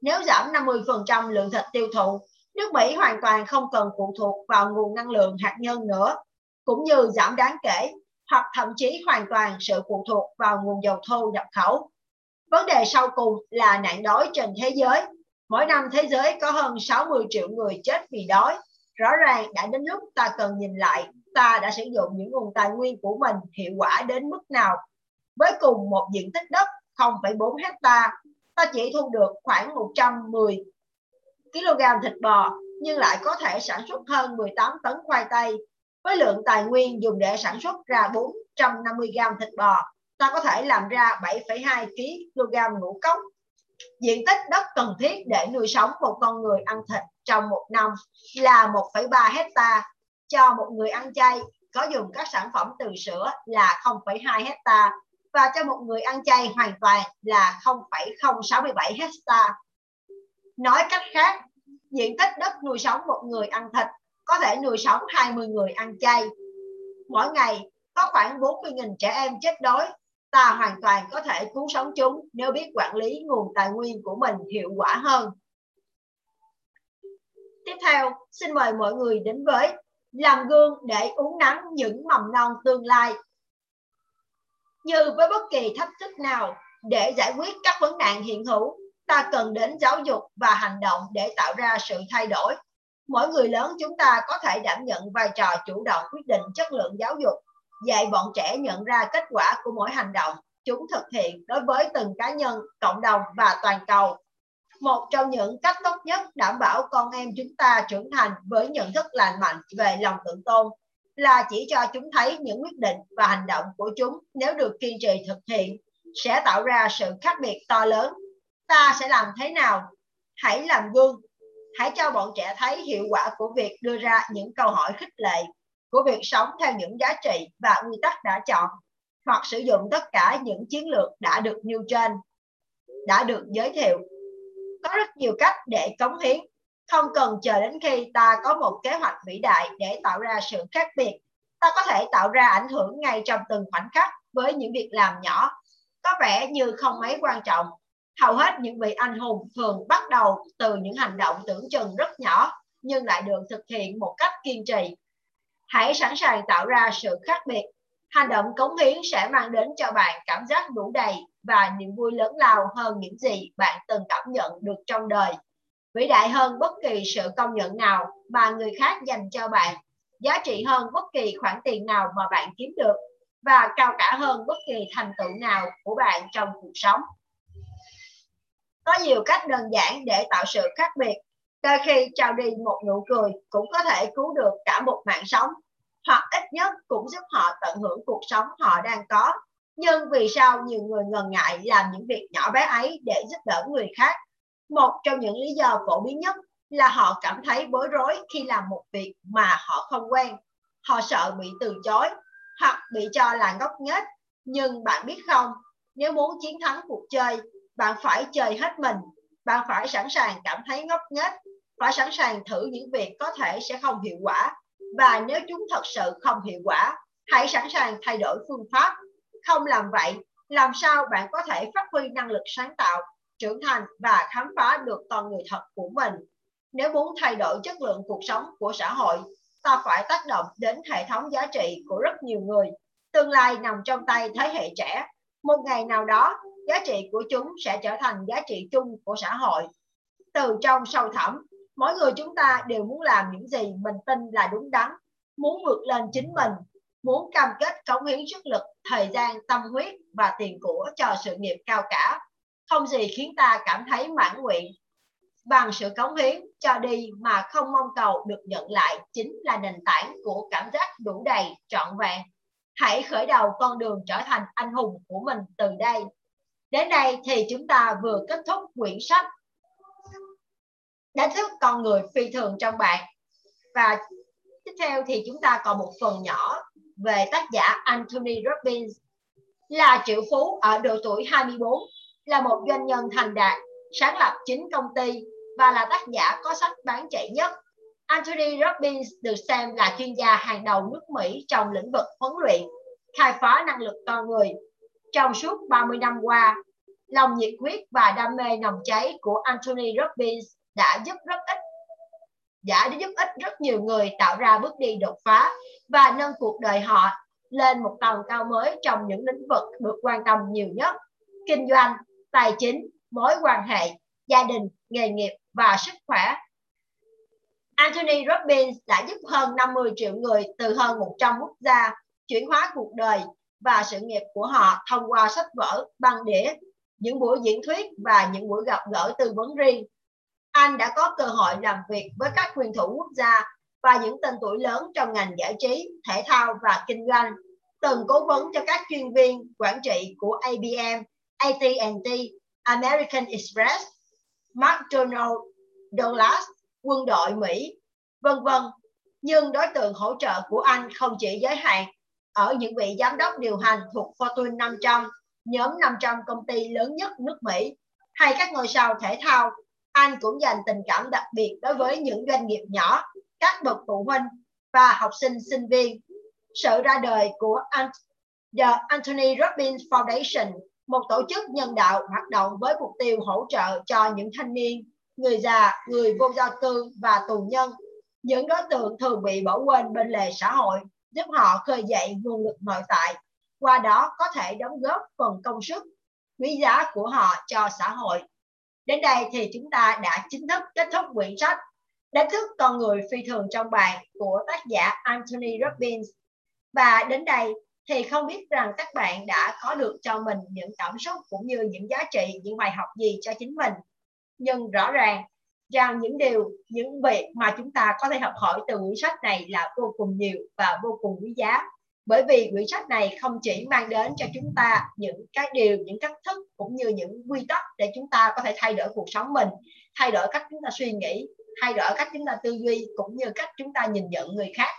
Nếu giảm 50% lượng thịt tiêu thụ, nước Mỹ hoàn toàn không cần phụ thuộc vào nguồn năng lượng hạt nhân nữa cũng như giảm đáng kể hoặc thậm chí hoàn toàn sự phụ thuộc vào nguồn dầu thô nhập khẩu. Vấn đề sau cùng là nạn đói trên thế giới. Mỗi năm thế giới có hơn 60 triệu người chết vì đói. Rõ ràng đã đến lúc ta cần nhìn lại ta đã sử dụng những nguồn tài nguyên của mình hiệu quả đến mức nào. Với cùng một diện tích đất 0,4 hecta, ta chỉ thu được khoảng 110 kg thịt bò nhưng lại có thể sản xuất hơn 18 tấn khoai tây với lượng tài nguyên dùng để sản xuất ra 450 g thịt bò, ta có thể làm ra 7,2 kg ngũ cốc. Diện tích đất cần thiết để nuôi sống một con người ăn thịt trong một năm là 1,3 hecta. Cho một người ăn chay có dùng các sản phẩm từ sữa là 0,2 hecta và cho một người ăn chay hoàn toàn là 0,067 hecta. Nói cách khác, diện tích đất nuôi sống một người ăn thịt có thể nuôi sống 20 người ăn chay. Mỗi ngày có khoảng 40.000 trẻ em chết đói. Ta hoàn toàn có thể cứu sống chúng nếu biết quản lý nguồn tài nguyên của mình hiệu quả hơn. Tiếp theo, xin mời mọi người đến với làm gương để uống nắng những mầm non tương lai. Như với bất kỳ thách thức nào, để giải quyết các vấn nạn hiện hữu, ta cần đến giáo dục và hành động để tạo ra sự thay đổi mỗi người lớn chúng ta có thể đảm nhận vai trò chủ động quyết định chất lượng giáo dục dạy bọn trẻ nhận ra kết quả của mỗi hành động chúng thực hiện đối với từng cá nhân cộng đồng và toàn cầu một trong những cách tốt nhất đảm bảo con em chúng ta trưởng thành với nhận thức lành mạnh về lòng tự tôn là chỉ cho chúng thấy những quyết định và hành động của chúng nếu được kiên trì thực hiện sẽ tạo ra sự khác biệt to lớn. Ta sẽ làm thế nào? Hãy làm gương. Hãy cho bọn trẻ thấy hiệu quả của việc đưa ra những câu hỏi khích lệ, của việc sống theo những giá trị và nguyên tắc đã chọn, hoặc sử dụng tất cả những chiến lược đã được nêu trên, đã được giới thiệu. Có rất nhiều cách để cống hiến. Không cần chờ đến khi ta có một kế hoạch vĩ đại để tạo ra sự khác biệt. Ta có thể tạo ra ảnh hưởng ngay trong từng khoảnh khắc với những việc làm nhỏ. Có vẻ như không mấy quan trọng. Hầu hết những vị anh hùng thường bắt đầu từ những hành động tưởng chừng rất nhỏ nhưng lại được thực hiện một cách kiên trì hãy sẵn sàng tạo ra sự khác biệt hành động cống hiến sẽ mang đến cho bạn cảm giác đủ đầy và niềm vui lớn lao hơn những gì bạn từng cảm nhận được trong đời vĩ đại hơn bất kỳ sự công nhận nào mà người khác dành cho bạn, giá trị hơn bất kỳ khoản tiền nào mà bạn kiếm được và cao cả hơn bất kỳ thành tựu nào của bạn trong cuộc sống. Có nhiều cách đơn giản để tạo sự khác biệt. Đôi khi trao đi một nụ cười cũng có thể cứu được cả một mạng sống, hoặc ít nhất cũng giúp họ tận hưởng cuộc sống họ đang có. Nhưng vì sao nhiều người ngần ngại làm những việc nhỏ bé ấy để giúp đỡ người khác một trong những lý do phổ biến nhất là họ cảm thấy bối rối khi làm một việc mà họ không quen. Họ sợ bị từ chối hoặc bị cho là ngốc nghếch. Nhưng bạn biết không, nếu muốn chiến thắng cuộc chơi, bạn phải chơi hết mình. Bạn phải sẵn sàng cảm thấy ngốc nghếch, phải sẵn sàng thử những việc có thể sẽ không hiệu quả. Và nếu chúng thật sự không hiệu quả, hãy sẵn sàng thay đổi phương pháp. Không làm vậy, làm sao bạn có thể phát huy năng lực sáng tạo trưởng thành và khám phá được con người thật của mình. Nếu muốn thay đổi chất lượng cuộc sống của xã hội, ta phải tác động đến hệ thống giá trị của rất nhiều người. Tương lai nằm trong tay thế hệ trẻ. Một ngày nào đó, giá trị của chúng sẽ trở thành giá trị chung của xã hội. Từ trong sâu thẳm, mỗi người chúng ta đều muốn làm những gì mình tin là đúng đắn, muốn vượt lên chính mình, muốn cam kết cống hiến sức lực, thời gian, tâm huyết và tiền của cho sự nghiệp cao cả. Không gì khiến ta cảm thấy mãn nguyện. Bằng sự cống hiến cho đi mà không mong cầu được nhận lại chính là nền tảng của cảm giác đủ đầy trọn vẹn. Hãy khởi đầu con đường trở thành anh hùng của mình từ đây. Đến đây thì chúng ta vừa kết thúc quyển sách đánh thức con người phi thường trong bạn và tiếp theo thì chúng ta còn một phần nhỏ về tác giả Anthony Robbins là triệu phú ở độ tuổi 24 là một doanh nhân thành đạt, sáng lập chính công ty và là tác giả có sách bán chạy nhất. Anthony Robbins được xem là chuyên gia hàng đầu nước Mỹ trong lĩnh vực huấn luyện, khai phá năng lực con người. Trong suốt 30 năm qua, lòng nhiệt huyết và đam mê nồng cháy của Anthony Robbins đã giúp rất ít đã giúp ích rất nhiều người tạo ra bước đi đột phá và nâng cuộc đời họ lên một tầm cao mới trong những lĩnh vực được quan tâm nhiều nhất kinh doanh tài chính, mối quan hệ, gia đình, nghề nghiệp và sức khỏe. Anthony Robbins đã giúp hơn 50 triệu người từ hơn 100 quốc gia chuyển hóa cuộc đời và sự nghiệp của họ thông qua sách vở, băng đĩa, những buổi diễn thuyết và những buổi gặp gỡ tư vấn riêng. Anh đã có cơ hội làm việc với các quyền thủ quốc gia và những tên tuổi lớn trong ngành giải trí, thể thao và kinh doanh, từng cố vấn cho các chuyên viên quản trị của IBM AT&T, American Express, McDonald, Douglas, quân đội Mỹ, vân vân. Nhưng đối tượng hỗ trợ của anh không chỉ giới hạn ở những vị giám đốc điều hành thuộc Fortune 500, nhóm 500 công ty lớn nhất nước Mỹ, hay các ngôi sao thể thao. Anh cũng dành tình cảm đặc biệt đối với những doanh nghiệp nhỏ, các bậc phụ huynh và học sinh sinh viên. Sự ra đời của The Anthony Robbins Foundation một tổ chức nhân đạo hoạt động với mục tiêu hỗ trợ cho những thanh niên, người già, người vô gia cư và tù nhân, những đối tượng thường bị bỏ quên bên lề xã hội, giúp họ khơi dậy nguồn lực nội tại, qua đó có thể đóng góp phần công sức quý giá của họ cho xã hội. Đến đây thì chúng ta đã chính thức kết thúc quyển sách Đánh thức con người phi thường trong bạn của tác giả Anthony Robbins. Và đến đây thì không biết rằng các bạn đã có được cho mình những cảm xúc cũng như những giá trị, những bài học gì cho chính mình nhưng rõ ràng rằng những điều, những việc mà chúng ta có thể học hỏi từ quyển sách này là vô cùng nhiều và vô cùng quý giá bởi vì quyển sách này không chỉ mang đến cho chúng ta những cái điều, những cách thức cũng như những quy tắc để chúng ta có thể thay đổi cuộc sống mình, thay đổi cách chúng ta suy nghĩ, thay đổi cách chúng ta tư duy cũng như cách chúng ta nhìn nhận người khác.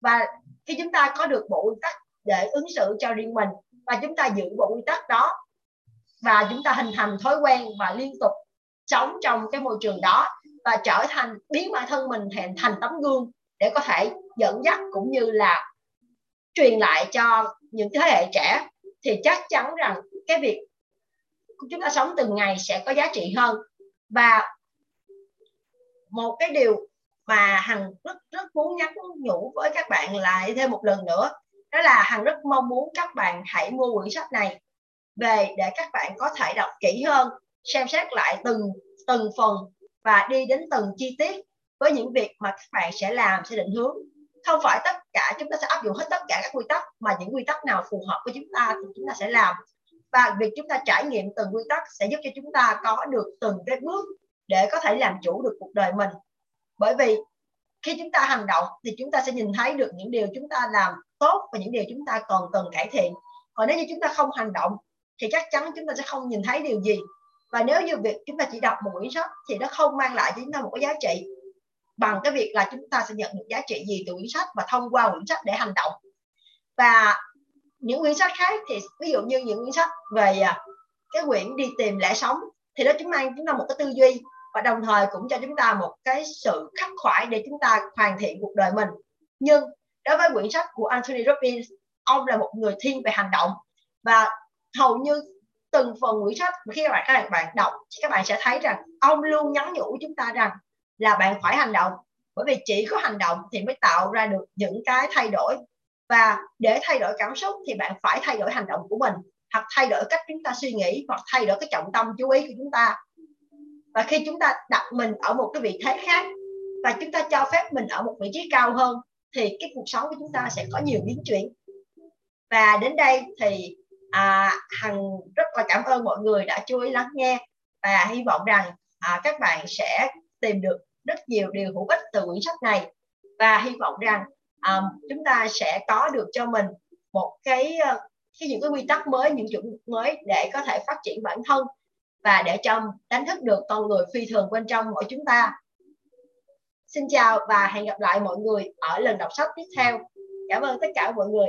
Và khi chúng ta có được bộ quy tắc để ứng xử cho riêng mình và chúng ta giữ bộ quy tắc đó và chúng ta hình thành thói quen và liên tục sống trong cái môi trường đó và trở thành, biến bản thân mình thành thành tấm gương để có thể dẫn dắt cũng như là truyền lại cho những thế hệ trẻ, thì chắc chắn rằng cái việc chúng ta sống từng ngày sẽ có giá trị hơn. Và một cái điều mà hằng rất rất muốn nhắn nhủ với các bạn lại thêm một lần nữa, đó là hằng rất mong muốn các bạn hãy mua quyển sách này về để các bạn có thể đọc kỹ hơn, xem xét lại từng từng phần và đi đến từng chi tiết với những việc mà các bạn sẽ làm, sẽ định hướng không phải tất cả chúng ta sẽ áp dụng hết tất cả các quy tắc mà những quy tắc nào phù hợp với chúng ta thì chúng ta sẽ làm và việc chúng ta trải nghiệm từng quy tắc sẽ giúp cho chúng ta có được từng cái bước để có thể làm chủ được cuộc đời mình bởi vì khi chúng ta hành động thì chúng ta sẽ nhìn thấy được những điều chúng ta làm tốt và những điều chúng ta còn cần cải thiện còn nếu như chúng ta không hành động thì chắc chắn chúng ta sẽ không nhìn thấy điều gì và nếu như việc chúng ta chỉ đọc một quyển sách thì nó không mang lại cho chúng ta một cái giá trị bằng cái việc là chúng ta sẽ nhận được giá trị gì từ quyển sách và thông qua quyển sách để hành động. Và những quyển sách khác thì ví dụ như những quyển sách về à, cái quyển đi tìm lẽ sống thì nó chúng mang chúng ta một cái tư duy và đồng thời cũng cho chúng ta một cái sự khắc khoải để chúng ta hoàn thiện cuộc đời mình. Nhưng đối với quyển sách của Anthony Robbins, ông là một người thiên về hành động. Và hầu như từng phần quyển sách khi các bạn các bạn đọc, các bạn sẽ thấy rằng ông luôn nhắn nhủ chúng ta rằng là bạn phải hành động. Bởi vì chỉ có hành động thì mới tạo ra được những cái thay đổi. Và để thay đổi cảm xúc thì bạn phải thay đổi hành động của mình hoặc thay đổi cách chúng ta suy nghĩ hoặc thay đổi cái trọng tâm chú ý của chúng ta. Và khi chúng ta đặt mình ở một cái vị thế khác và chúng ta cho phép mình ở một vị trí cao hơn thì cái cuộc sống của chúng ta sẽ có nhiều biến chuyển. Và đến đây thì à, hằng rất là cảm ơn mọi người đã chú ý lắng nghe. Và hy vọng rằng à, các bạn sẽ tìm được rất nhiều điều hữu ích từ quyển sách này. Và hy vọng rằng um, chúng ta sẽ có được cho mình một cái khi cái những cái quy tắc mới những chuẩn mới để có thể phát triển bản thân và để trong đánh thức được con người phi thường bên trong mỗi chúng ta. Xin chào và hẹn gặp lại mọi người ở lần đọc sách tiếp theo. Cảm ơn tất cả mọi người.